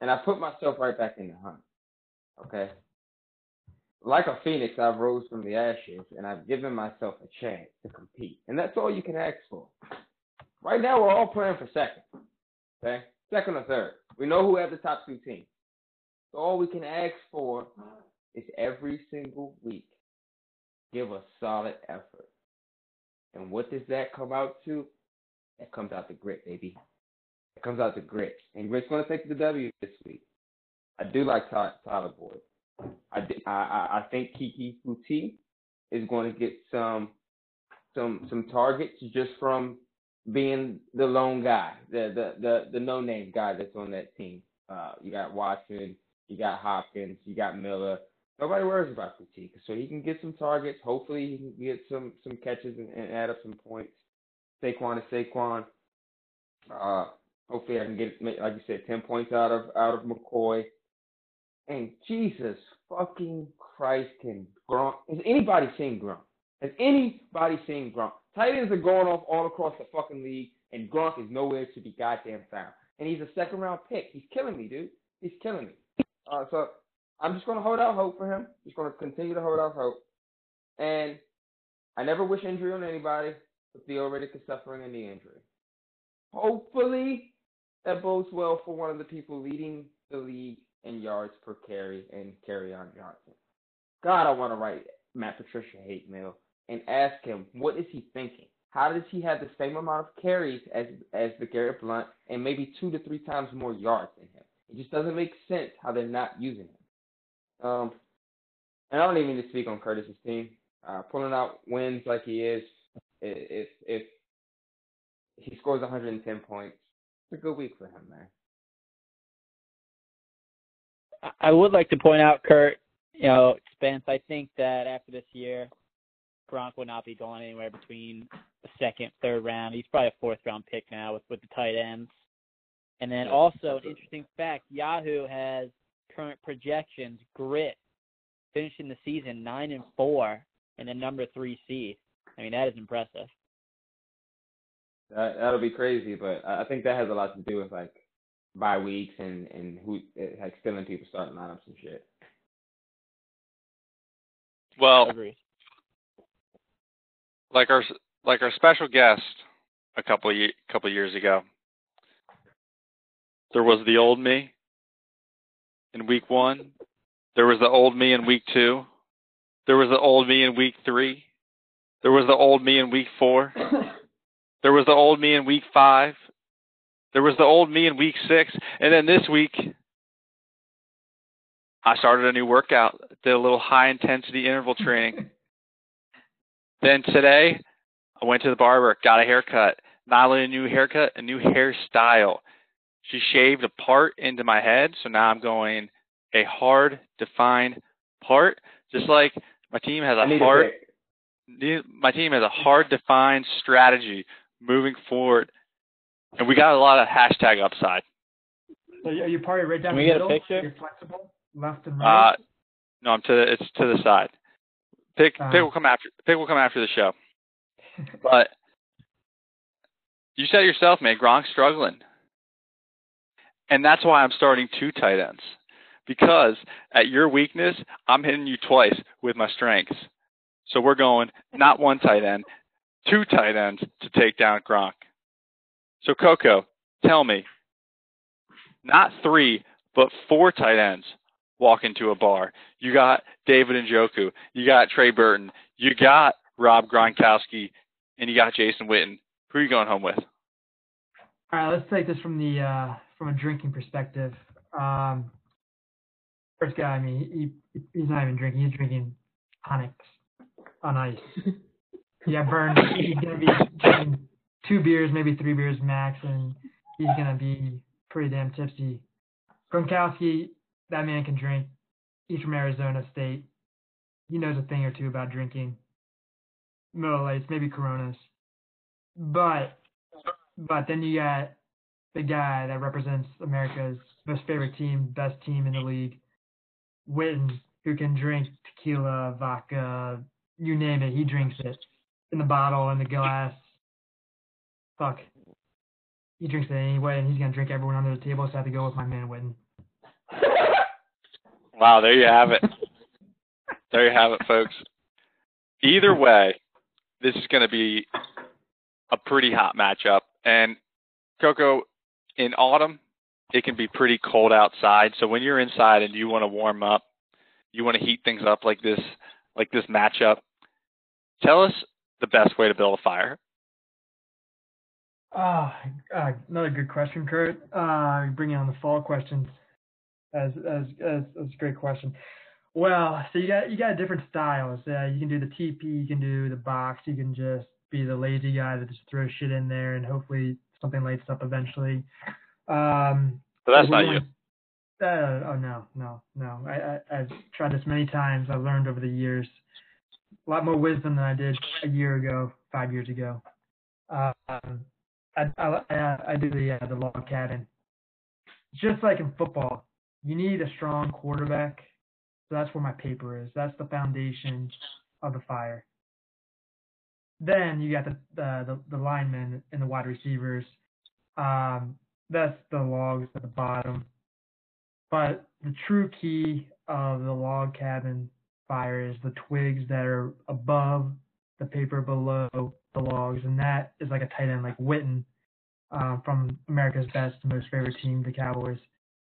And I put myself right back in the hunt. Okay? Like a phoenix, I've rose from the ashes and I've given myself a chance to compete. And that's all you can ask for. Right now, we're all playing for second. Okay? Second or third. We know who have the top two teams. So all we can ask for is every single week give a solid effort. And what does that come out to? That comes out to grit, baby. It comes out to grit. And grit's going to take the W this week. I do like Tyler Boyd. I, I, I think Keke Coutee is going to get some some some targets just from being the lone guy, the the the, the no name guy that's on that team. Uh, you got Watson, you got Hopkins, you got Miller. Nobody worries about Coutee, so he can get some targets. Hopefully, he can get some some catches and, and add up some points. Saquon is Saquon. Uh, hopefully, I can get like you said, ten points out of out of McCoy. And Jesus fucking Christ, can Gronk? Has anybody seen Gronk? Has anybody seen Gronk? Tight ends are going off all across the fucking league, and Gronk is nowhere to be goddamn found. And he's a second round pick. He's killing me, dude. He's killing me. Uh, so I'm just gonna hold out hope for him. Just gonna continue to hold out hope. And I never wish injury on anybody, but suffering a knee injury. Hopefully, that bodes well for one of the people leading the league in yards per carry and Kerryon Johnson. God, I want to write Matt Patricia hate mail and ask him what is he thinking. How does he have the same amount of carries as as LeGarrette Blount and maybe two to three times more yards than him? It just doesn't make sense how they're not using him. Um, and I don't even need to speak on Curtis's team. Uh, pulling out wins like he is, if if he scores 110 points, it's a good week for him, there. I would like to point out, Kurt, you know, Spence, I think that after this year, Gronk will not be going anywhere between the second, third round. He's probably a fourth round pick now with, with the tight ends. And then also an interesting fact, Yahoo has current projections, grit, finishing the season nine and four and the number three seed. I mean that is impressive. That that'll be crazy, but I think that has a lot to do with like bye weeks and and who eh, like stealing people starting lineups and shit. Well, Agreed. like our like our special guest a couple of, couple of years ago, there was the old me in week one. There was the old me in week two. There was the old me in week three. There was the old me in week four. There was the old me in week five. There was the old me in week six. And then this week, I started a new workout, did a little high intensity interval training. (laughs) then today, I went to the barber, got a haircut. Not only a new haircut, a new hairstyle. She shaved a part into my head, so now I'm going a hard defined part, just like my team has a hard my team has a hard defined strategy moving forward and we got a lot of hashtag upside. So are you party right down Can we the get a picture? You're flexible, left and right. Uh, no, I'm to the, it's to the side. Pick Uh. pick will come after pick will come after the show. But you said it yourself, man, Gronk's struggling. And that's why I'm starting two tight ends. Because at your weakness, I'm hitting you twice with my strengths. So we're going not one tight end, two tight ends to take down Gronk. So Coco, tell me, not three, but four tight ends walk into a bar. You got David and Njoku, you got Trey Burton, you got Rob Gronkowski, and you got Jason Witten. Who are you going home with? All right, let's take this from the uh, from a drinking perspective. Um, first guy, I mean, he he's not even drinking; he's drinking tonics on ice. yeah, burned. He's gonna be drinking two beers, maybe three beers max, and he's gonna be pretty damn tipsy. Gronkowski, that man can drink. he's from Arizona State. He knows a thing or two about drinking. Miller Lights, maybe Coronas. But but then you got the guy that represents America's most favorite team, best team in the league, Witten, who can drink tequila, vodka, you name it, he drinks it in the bottle, in the glass. Fuck. He drinks it anyway, and he's gonna drink everyone under the table, so I have to go with my man Witten. (laughs) Wow, there you have it. there you have it, folks. Either way, this is going to be a pretty hot matchup. And Coco, in autumn, it can be pretty cold outside. So when you're inside and you want to warm up, you want to heat things up like this, like this matchup. Tell us the best way to build a fire. Ah, uh, another good question, Kurt. Uh, bringing on the fall questions. As as as that's a great question. Well, so you got you got different styles. Uh, you can do the TP, you can do the box, you can just be the lazy guy that just throws shit in there and hopefully something lights up eventually. Um, but that's not you. Uh, oh no, no, no. I, I I've tried this many times. I've learned over the years a lot more wisdom than I did a year ago, five years ago. Um, I I I, do the uh, the log cabin. Just like in football, you need a strong quarterback. So that's where my paper is. That's the foundation of the fire. Then you got the the the, the linemen and the wide receivers. Um, that's the logs at the bottom. But the true key of the log cabin fire is the twigs that are above the paper below the logs, and that is like a tight end like Witten um, from America's Best, and most favorite team, the Cowboys.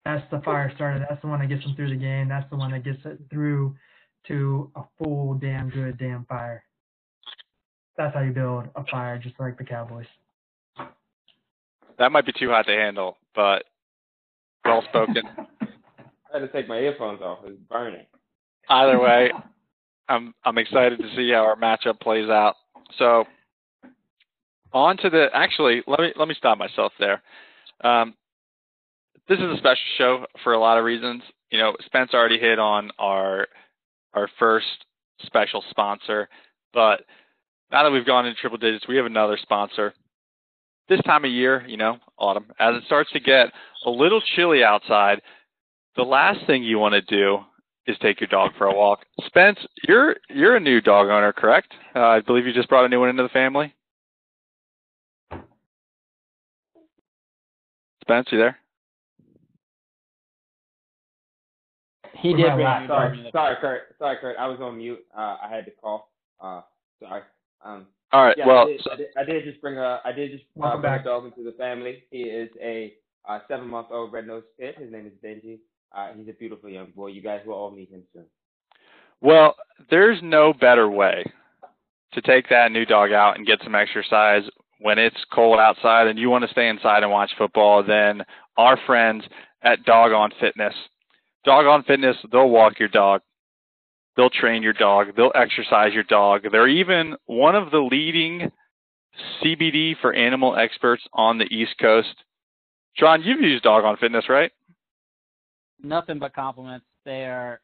That's the fire starter. That's the one that gets them through the game. That's the one that gets it through to a full damn good damn fire. That's how you build a fire, just like the Cowboys. That might be too hot to handle, but well spoken. (laughs) I had to take my earphones off. It's burning. Either way, (laughs) I'm I'm excited to see how our matchup plays out. So on to the actually let me let me stop myself there. Um, this is a special show for a lot of reasons. You know, Spence already hit on our our first special sponsor, but now that we've gone into triple digits, we have another sponsor. This time of year, you know, autumn, as it starts to get a little chilly outside, the last thing you want to do is take your dog for a walk. Spence, you're you're a new dog owner, correct? Uh, I believe you just brought a new one into the family. Spence, you there? He did bring sorry, sorry, sorry, Kurt. Sorry, Kurt. I was on mute. Uh, I had to call. Uh, sorry. Um, All right. yeah, well, I did, I, did, I did, just bring a. I did just uh, bring a dog into the family. He is a uh, seven-month-old red-nosed pit. His name is Benji. Uh, he's a beautiful young boy. You guys will all meet him soon. Well, there's no better way to take that new dog out and get some exercise when it's cold outside and you want to stay inside and watch football than our friends at Dog On Fitness. Dog On Fitness, they'll walk your dog. They'll train your dog. They'll exercise your dog. They're even one of the leading CBD for animal experts on the East Coast. John, you've used Dog On Fitness, right? Nothing but compliments. They are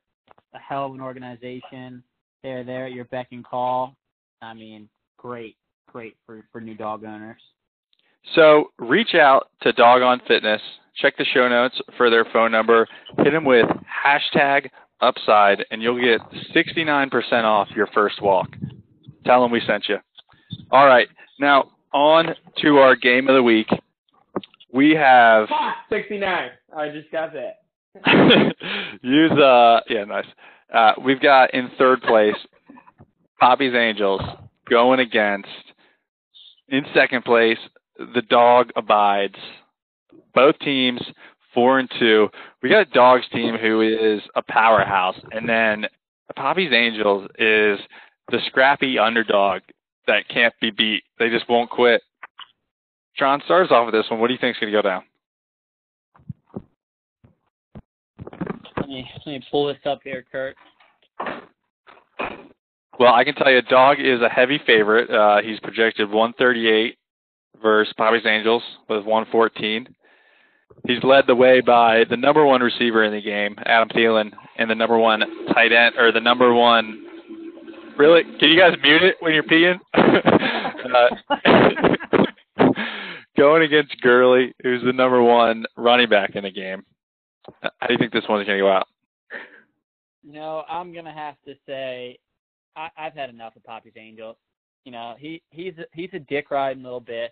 a hell of an organization. They're there at your beck and call. I mean, great, great for, for new dog owners. So reach out to Dog On Fitness. Check the show notes for their phone number. Hit them with hashtag upside, and you'll get 69% off your first walk. Tell them we sent you. All right. Now, on to our game of the week. We have (laughs) 69. I just got that. (laughs) use uh yeah nice. Uh, we've got in third place Poppy's Angels going against in second place the dog abides. Both teams four and two. We got a dogs team who is a powerhouse, and then Poppy's Angels is the scrappy underdog that can't be beat. They just won't quit. John starts off with this one. What do you think is going to go down? Let me, let me pull this up here, Kurt. Well, I can tell you, Dog is a heavy favorite. Uh, he's projected 138 versus Poppy's Angels with 114. He's led the way by the number one receiver in the game, Adam Thielen, and the number one tight end, or the number one. Really? Can you guys mute it when you're peeing? (laughs) uh, (laughs) going against Gurley, who's the number one running back in the game. How do you think this one's going to go out? You know, I'm gonna have to say, I, I've had enough of Poppy's Angels. You know, he he's a, he's a dick riding little bitch.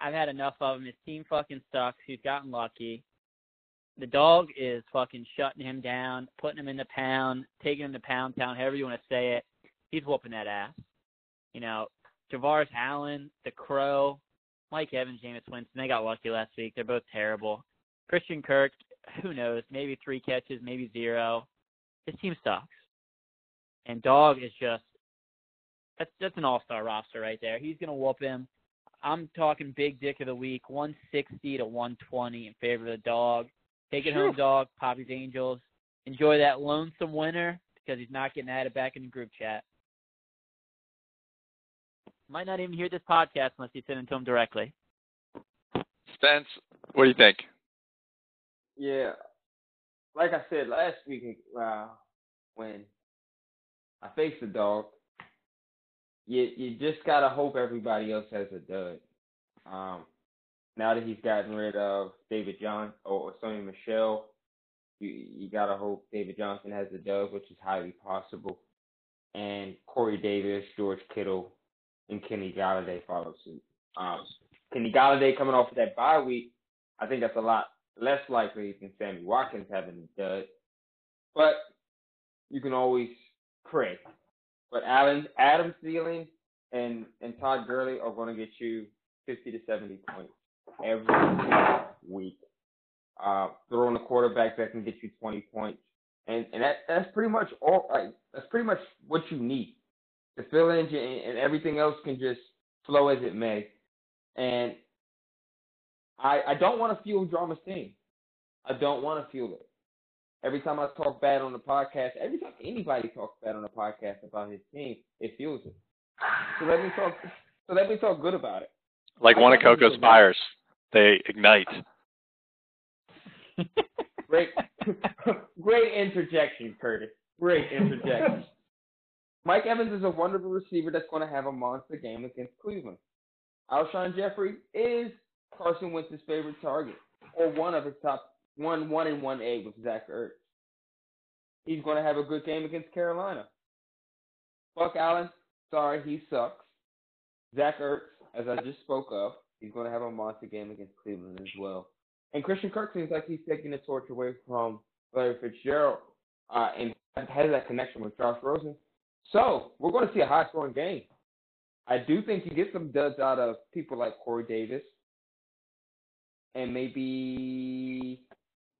I've had enough of him. His team fucking sucks. He's gotten lucky. The dog is fucking shutting him down, putting him in the pound, taking him to pound town, however you want to say it. He's whooping that ass. You know, Javorius Allen, the Crow, Mike Evans, Jameis Winston, they got lucky last week. They're both terrible. Christian Kirk, who knows? Maybe three catches, maybe zero. His team sucks. And Dog is just that's that's an all star roster right there. He's gonna whoop him. I'm talking big dick of the week, 160 to 120 in favor of the dog. Take it home, dog. Poppy's Angels. Enjoy that lonesome winner because he's not getting added back in the group chat. Might not even hear this podcast unless you send it to him directly. Spence, what do you think? Yeah, like I said last week uh, when I faced the dog, you you just gotta hope everybody else has a dud. Um, now that he's gotten rid of David John or, or Sony Michel, you you gotta hope David Johnson has a dud, which is highly possible. And Corey Davis, George Kittle, and Kenny Golladay follow suit. Um, Kenny Golladay coming off of that bye week, I think that's a lot less likely than Sammy Watkins having a dud. But you can always pray. But Alan, Adam Thielen and and Todd Gurley are going to get you 50 to 70 points every week. Uh, throwing a quarterback that can get you 20 points, and and that that's pretty much all. Like that's pretty much what you need. The fill in and everything else can just flow as it may. And I I don't want to fuel drama team. I don't want to fuel it. Every time I talk bad on the podcast, every time anybody talks bad on the podcast about his team, it fuels it. So let me talk. So let me talk good about it. Like one of Coco's fires, they ignite. (laughs) great, (laughs) great interjection, Curtis. Great interjection. (laughs) Mike Evans is a wonderful receiver that's going to have a monster game against Cleveland. Alshon Jeffery is Carson Wentz's favorite target, or one of his top one one and one A with Zach Ertz. He's going to have a good game against Carolina. Buck Allen, sorry, he sucks. Zach Ertz, as I just spoke of, he's going to have a monster game against Cleveland as well. And Christian Kirk seems like he's taking the torch away from Larry Fitzgerald uh, and has that connection with Josh Rosen. So we're going to see a high scoring game. I do think you get some duds out of people like Corey Davis and maybe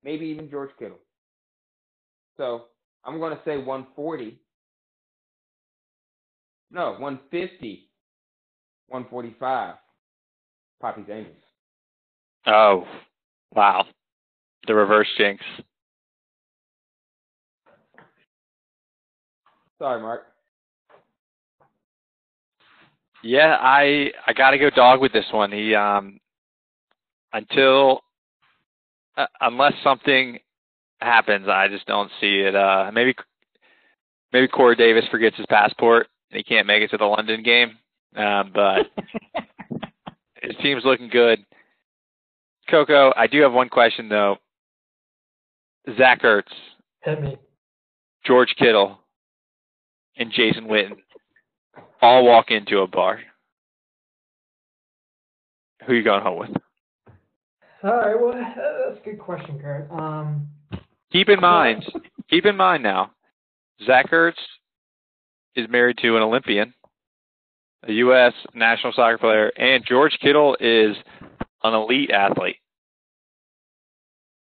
maybe even George Kittle. So I'm going to say 140. No, 150. 145. Poppy's Angels. Oh, wow. The reverse jinx. Sorry, Mark. Yeah, I I got to go dog with this one. He um until uh, unless something happens, I just don't see it. Uh, maybe maybe Corey Davis forgets his passport and he can't make it to the London game. Um, but (laughs) his team's looking good. Coco, I do have one question though. Zach Ertz, Hit me. George Kittle, and Jason Witten all walk into a bar. Who are you going home with? All right. Well, that's a good question, Kurt. Um, Keep in (laughs) mind, keep in mind now, Zach Ertz is married to an Olympian, a U.S. national soccer player, and George Kittle is an elite athlete.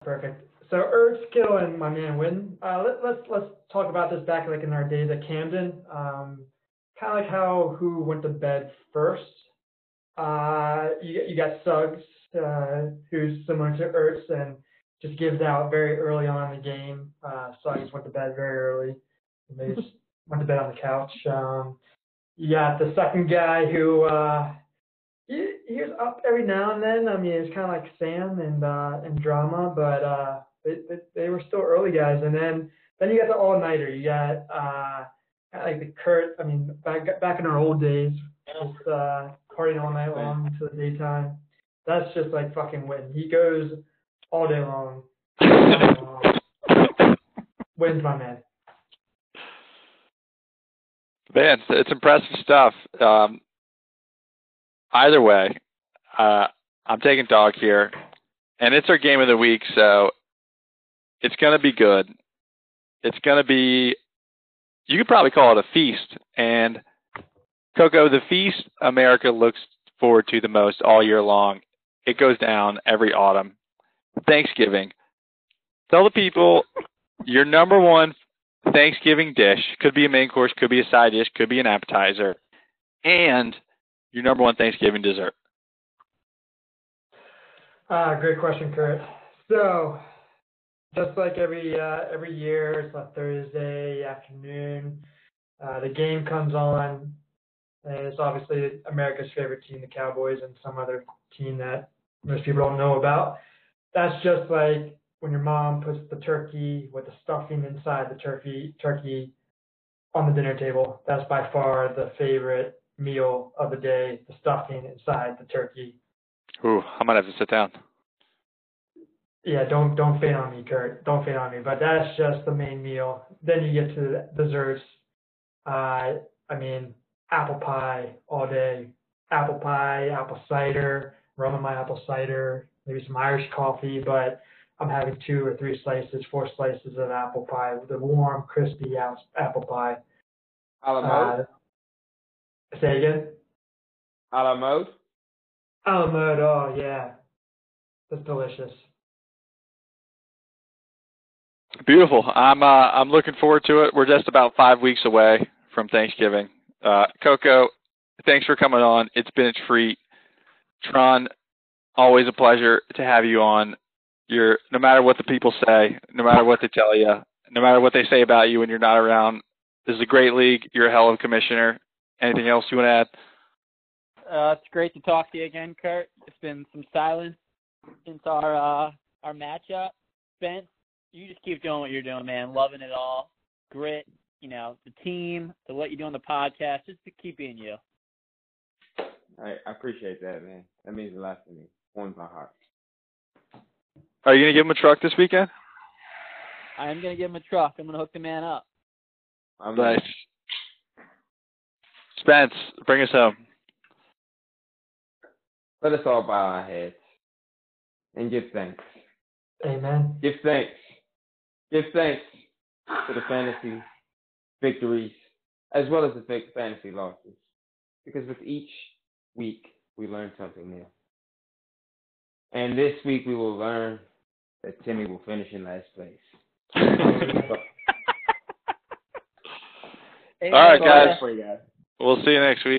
Perfect. So Ertz, Kittle, and my man Witten. Uh, let, let's let's talk about this back like in our days at Camden. Um, kind of like how who went to bed first. Uh, you you got Suggs, uh, who's similar to Ertz and just gives out very early on in the game. Uh, just went to bed very early. And They just went to bed on the couch. Um, you got the second guy who uh, he, he was up every now and then. I mean, it's kind of like Sam and uh, and drama, but uh, they, they they were still early guys. And then then you got the all nighter. You got uh, like the Kurt. I mean, back back in our old days, just uh, partying all night long until the daytime. That's just like fucking win. He goes all day long. (laughs) All day long. Wins my man. Man, it's, it's impressive stuff. Um, either way, uh, I'm taking dog here, and it's our game of the week, so it's going to be good. It's going to be, you could probably call it a feast. And Coco, the feast America looks forward to the most all year long. It goes down every autumn. Thanksgiving. Tell the people your number one Thanksgiving dish could be a main course, could be a side dish, could be an appetizer, and your number one Thanksgiving dessert. Ah, great question, Kurt. So, just like every uh, every year, it's a Thursday afternoon. Uh, the game comes on, and it's obviously America's favorite team, the Cowboys, and some other team that most people don't know about. That's just like when your mom puts the turkey with the stuffing inside the turkey turkey on the dinner table. That's by far the favorite meal of the day, the stuffing inside the turkey. Ooh, I might have to sit down. Yeah, don't don't faint on me, Kurt. Don't faint on me. But that's just the main meal. Then you get to the desserts. Uh, I mean, apple pie all day. Apple pie, apple cider, rum in my apple cider, maybe some Irish coffee. But I'm having two or three slices, four slices of apple pie, the warm, crispy apple pie. A la mode. Uh, say again. A la mode. A la mode. Oh yeah, that's delicious. Beautiful. I'm uh, I'm looking forward to it. We're just about five weeks away from Thanksgiving. Uh, Coco, thanks for coming on. It's been a treat. Tron, always a pleasure to have you on. You're no matter what the people say, no matter what they tell you, no matter what they say about you when you're not around. This is a great league. You're a hell of a commissioner. Anything else you want to add? Uh, it's great to talk to you again, Kurt. It's been some silence since our uh, our matchup. Spence, you just keep doing what you're doing, man. Loving it all. Grit, you know, the team, the what you do on the podcast, just to keep being you. I, I appreciate that, man. That means a lot to me. Warms my heart. Are you gonna give him a truck this weekend? I am gonna give him a truck. I'm gonna hook the man up. I'm Nice. Spence, bring us home. Let us all bow our heads and give thanks. Amen. Give thanks. Give thanks for the fantasy victories as well as the fantasy losses. Because with each week, we learned something new. And this week, we will learn that Timmy will finish in last place. (laughs) All right, guys. We'll see you next week.